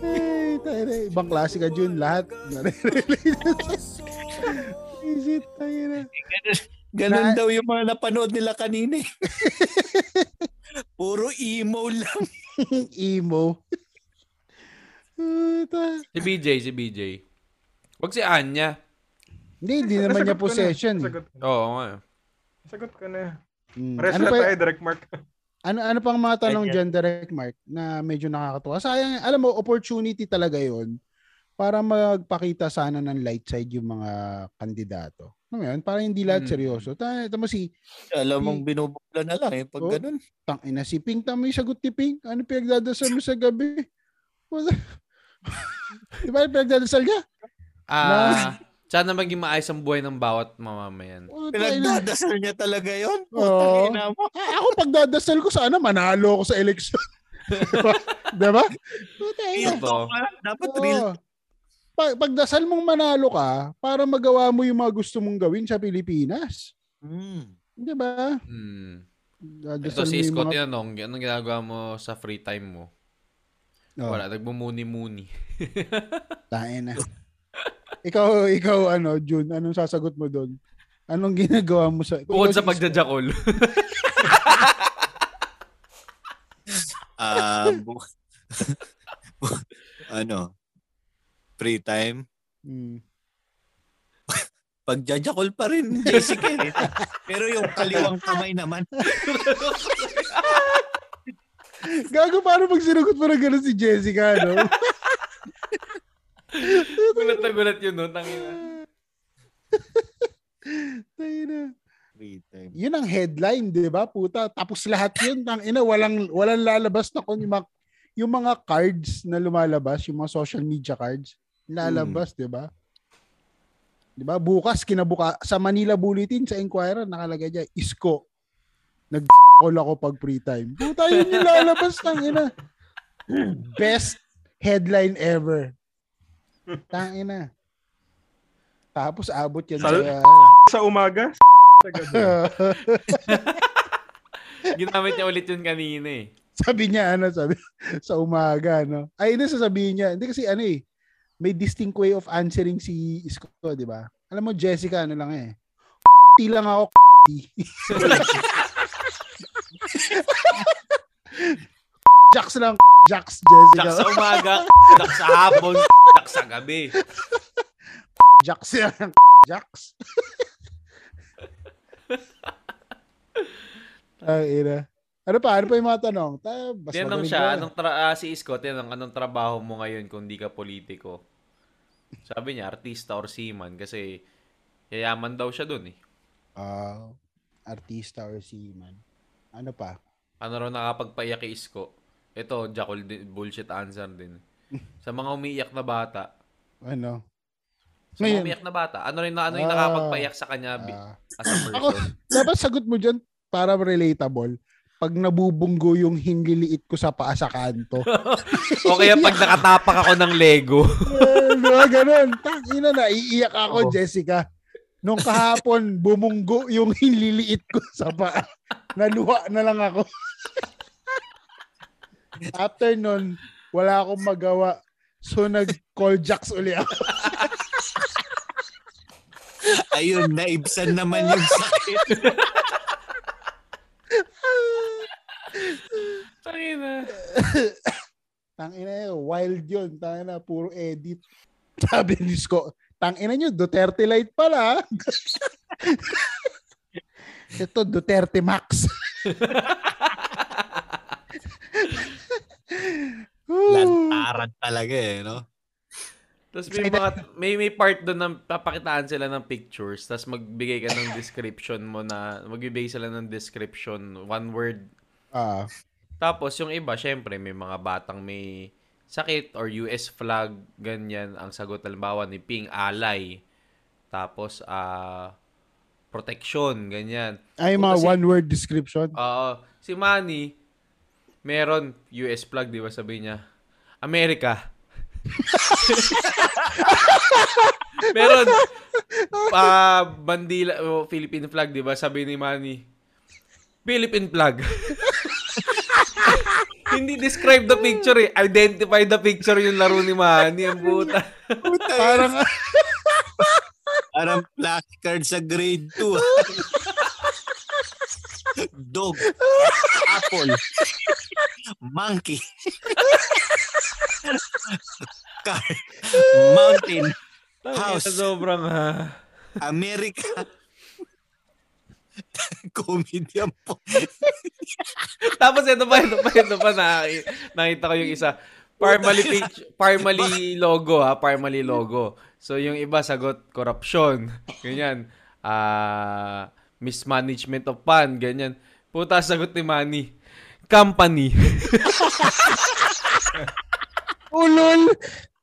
Ay, tayo na. Ibang klase ka June, lahat. Isit, tayo na. Ganun Na- daw yung mga napanood nila kanina. eh. Puro emo lang. *laughs* Emo. Si BJ, si BJ. Wag si Anya. Hindi, hindi naman niya na. possession. Nasagot, Oo nga. nasagot ko na. Hmm. Pares Ano, na pa, tayo, direct mark. Ano, ano pang mga tanong Ay, dyan, Direct Mark, na medyo nakakatuwa? Sayang, alam mo, opportunity talaga yon para magpakita sana ng light side yung mga kandidato. Ano yun? Para hindi lahat Hmm. seryoso. Ta- Tama si Alam mong binubukla na lang eh pag Oh. ganun. tang ina si Pink tama yung sagot ni Pink. Ano pinagdadasal mo sa gabi? *laughs* Di ba pinagdadasal niya? Ah, sana maging maayos ang buhay ng bawat mamamayan. Oh. Pinagdadasal niya talaga yun. Ina mo. Ah, ako pagdadasal ko sana manalo ako sa eleksyon. *laughs* Di ba? Putay na. Ito. Dapat real. Pag, pagdasal mong manalo ka para magawa mo yung mga gusto mong gawin sa Pilipinas. Mm. Di ba? Dadasal Ito si Scott mga- yan, anong, anong ginagawa mo sa free time mo? Oo, Wala, nagmumuni-muni. tayo na. *laughs* ikaw, *laughs* ikaw, ano, June, anong sasagot mo doon? Anong ginagawa mo sa... Bukod sa pagjajakol. Ah, *laughs* bu- *laughs* ano? Free time. Hmm. Pagjajakol pa rin, Jessica. Pero yung kaliwang kamay naman. Gago, paano pag sinugot mo na gano'n si Jessica, no? *laughs* gulat na gulat yun, no? Tangina. Tayo na. Free time. Yun ang headline, di ba? Puta. Tapos lahat yun, tang ina, walang, walang lalabas na kung yung mga, yung mga cards na lumalabas, yung mga social media cards, lalabas, di ba? Di ba? Bukas, kinabuka, sa Manila Bulletin, sa Inquirer, nakalagay dyan, isko. nag *laughs* call ako pag free time. Puta, yun yung lalabas, tang ina. *laughs* Best headline ever. Tang ina. Tapos abot yan Sal- sa... Sa umaga, *laughs* sa gabi. *laughs* Ginamit niya ulit yun kanina eh. sabi niya ano, sabi *laughs* sa umaga, no. Ay, hindi sasabihin niya. Hindi kasi ano eh, may distinct way of answering si Isko, di ba? Alam mo, Jessica, ano lang eh. Ti lang ako, Jax lang, Jax, Jessica. Jack sa umaga, Jack sa hapon, Jack sa gabi. Jax yan. Jax. Ay, ina. Ano pa? Ano pa yung mga tanong? Ta, basta Tinanong siya, anong tra- ah, si Isko, tinanong, anong trabaho mo ngayon kung di ka politiko? Sabi niya, artista or seaman kasi yayaman daw siya dun eh. Ah, artista or seaman. Ano pa? Ano raw nakapagpaiyak kay Isko? Ito, Jackal din, bullshit answer din. *laughs* Sa mga umiiyak na bata, Ano? sa mga Ngayon. umiiyak na bata, ano rin na ano yung Ah, nakapagpaiyak sa kanya bi- Ah. as a person? ako, dapat sagot mo dyan para relatable. Pag nabubunggo yung hinliliit ko sa paa sa kanto. *laughs* o kaya pag nakatapak ako ng Lego. *laughs* Eh, Di ba ganun? Tangina na, iiyak ako, Oo. Jessica. Nung kahapon, bumunggo yung hinliliit ko sa paa. Naluha na lang ako. After nun, wala akong magawa. So, nag-call jacks uli ako. Ayun, naibsan naman yung sakit. Tangina. Tangina yun, wild yun. Tangina, puro edit. Sabi ni Sko, tangina nyo, Duterte light pala. *laughs* Ito, Duterte Max. *laughs* Lantaran talaga eh, no? Tapos may mga may may part doon na papakitaan sila ng pictures, tapos magbigay ka ng description mo na magbibigay sila ng description, one word. Ah, Tapos yung iba, syempre may mga batang may sakit or US flag, ganyan ang sagot halimbawa ni Ping alay. Tapos ah protection, ganyan. ay O, mga one-word description. Oo. Si Manny, meron US flag, di ba sabi niya? Amerika. *laughs* meron pa bandila o Philippine flag, di ba? Sabi ni Manny, Philippine flag. *laughs* Hindi describe the picture eh. Identify the picture yung laro ni Manny. Ang puta. Parang, *laughs* Parang flashcard sa grade 2. Dog. Apple. Monkey. *laughs* Car. Mountain. House. Sobrang ha. America. *laughs* Comedian po. Tapos ito pa, ito pa, ito pa, nakaki- nakita ko yung isa. Parmali picture, Parmali logo ha, Parmali logo. So yung iba sagot corruption. Ganyan. Ah, mismanagement of fund, ganyan. Puta sagot ni Manny. Company. *laughs* ulol.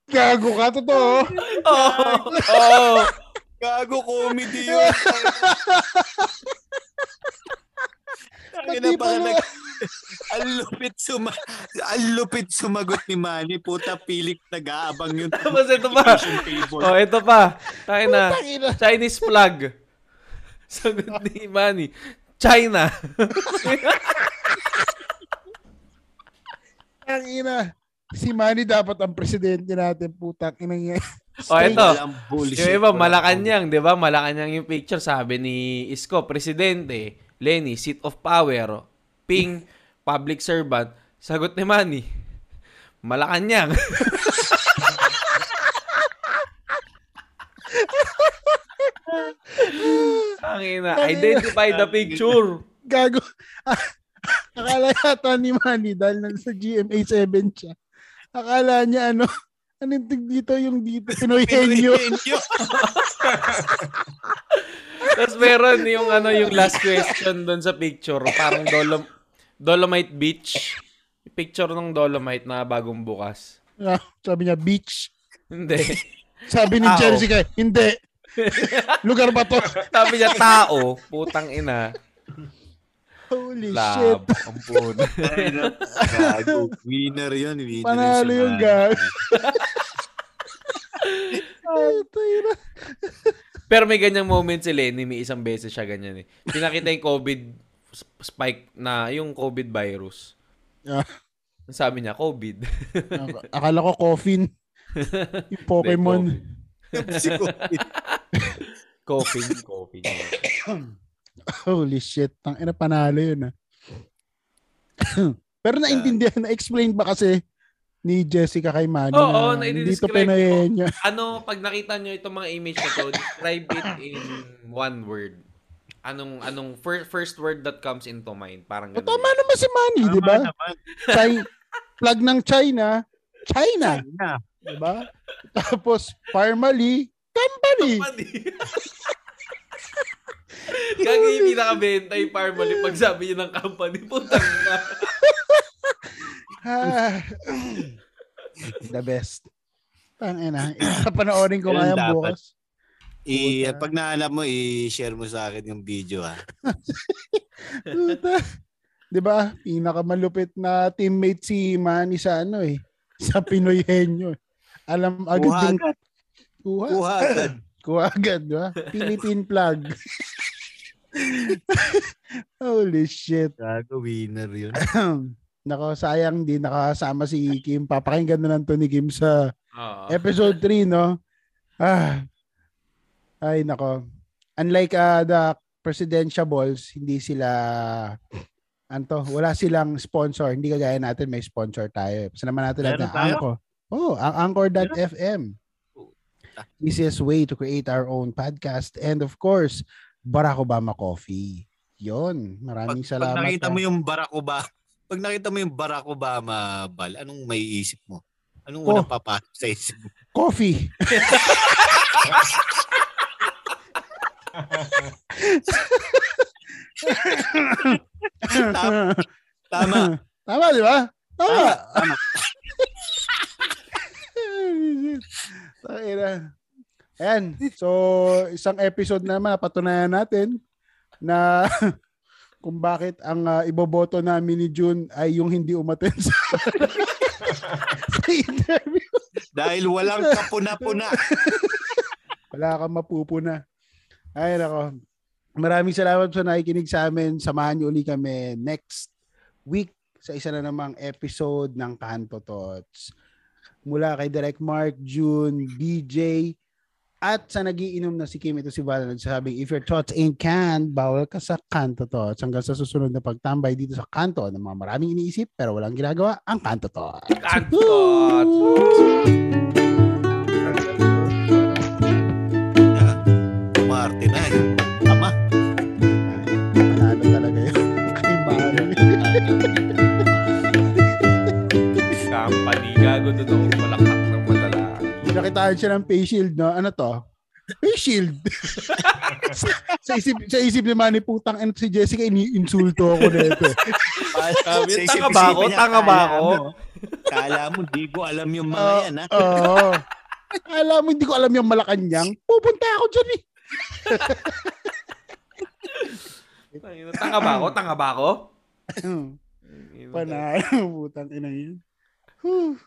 Gago ka, totoo. Oo. Oh, Gago comedy yun. Ang Pati pa nag... ang lupit suma... ang lupit sumagot ni Manny. Puta, pilik nag-aabang yung *laughs* Tapos ito pa. Oh, ito pa. Tayo na. Chinese flag. Sagot ni Manny. China. *laughs* Ang ina. Si Manny dapat ang presidente natin, putang ina niya. Oh, ito. Yung iba, Malacanang, di ba? Malacanang yung picture. Sabi ni Isko, Presidente. Lenny, seat of power. Ping, public servant. Sagot ni Manny, Malacanang. *laughs* Tangina, identify the picture. Gago. Akala yata ni Manny dahil nasa GMA 7 siya. Akala niya ano, anong tig dito yung dito, Pinoy Henyo. *laughs* Tapos meron yung ano yung last question doon sa picture, parang Dolom Dolomite Beach. Picture ng Dolomite na bagong bukas. Ah, Sabi niya, beach. Hindi. Sabi ni. Jessica, hindi. *laughs* Lugar ba to? Sabi niya tao, putang ina. Holy shit. Lab, *laughs* ang puno. Gago. Winner yun. Winner Panalo yung gago. Pero may ganyang moment si Lenny, may isang beses siya ganyan eh. Pinakita yung COVID sp- spike na yung COVID virus. Ah. Ang Sabi niya, COVID. Ak- Akala ko coffin. *laughs* Yung Pokemon. Si Covid. Coffin, coffin. *laughs* *laughs* Holy shit. Tang ina panalo yun ah. *coughs* Pero naintindihan, na-explain ba kasi ni Jessica kay Manny Oo, na na-describe dito pinayin niya. *laughs* ano, pag nakita nyo itong mga image na to, describe it in one word. Anong anong first first word that comes into mind? Parang O, ganun. tama naman si Manny, di ba? China, plug ng China, China, China. di ba? Tapos, Parmali, company. *laughs* *laughs* Gagi yung pinakabenta yung Parmaly pag sabi niya ng company, putang na. *laughs* The best. Tang ina. Panoorin ko dapat. bukas. I, pag nahanap mo, i-share mo sa akin yung video ha. *laughs* Puta. 'Di ba? Pinakamalupit na teammate si Manny sa ano eh. Sa Pinoy Henyo. Alam agad Kuha yung agad. kuha. Kuha agad. Kuha agad, di ba? Philippine flag. *laughs* Holy shit. Gago, winner yun. *clears throat* Nako, sayang di nakasama si Kim. Papakinggan na lang to ni Kim sa Oo. episode 3, no? Ah. Ay, nako. Unlike uh, the presidential balls, hindi sila anto, wala silang sponsor. Hindi kagaya natin may sponsor tayo. Basta naman natin natin tayo? Anchor. Oh, ang Anchor.fm. Easiest way to create our own podcast. And of course, Barack Obama Coffee. Yon. Pag, Maraming pag salamat. nakita ah. mo yung Barack Obama, *laughs* pag nakita mo yung Barack Obama, Bal, anong may isip mo? Anong Oh. unang papasok sa isip mo? Coffee. *laughs* Tama. Tama. Tama, di ba? Tama. Tama. *laughs* Tangina. Ayan. *laughs* So, isang episode na naman, patunayan natin na *laughs* kung bakit ang uh, iboboto namin ni June ay yung hindi umaten sa, *laughs* sa interview. Dahil walang kapuna-puna. Wala kang mapupuna. Ay, nako. Maraming salamat sa nakikinig sa amin. Samahan niyo uli kami next week sa isa na namang episode ng Kanto Tots. Mula kay Direct Mark, June, BJ, at sa nagiinom na si Kim, ito si Val, nagsasabing, if your thoughts ain't canned, bawal ka sa Kanto Tots. Hanggang sa susunod na pagtambay dito sa kanto ng mga maraming iniisip pero walang ginagawa, ang Kanto Tots. Kantot! Marte na eh. Tama. Panalo talaga yun. *laughs* Kay Manny. Company, gago doon Pinakitaan siya ng face shield, no? Ano to? Face shield. *laughs* sa, sa isip sa isip ni Manny putang and si Jessica ini-insulto ako nito. Sabi, Sa tanga ba ako? Tanga ba ako? mo- Kala mo, di ko alam yung mga Oo. yan ha. Oo. Alam mo, hindi ko alam yung Malacanang. Pupunta ako dyan eh. *laughs* Tanga ba ako? Tanga ba ako? *laughs* Panalo, putang ina yun. Whew.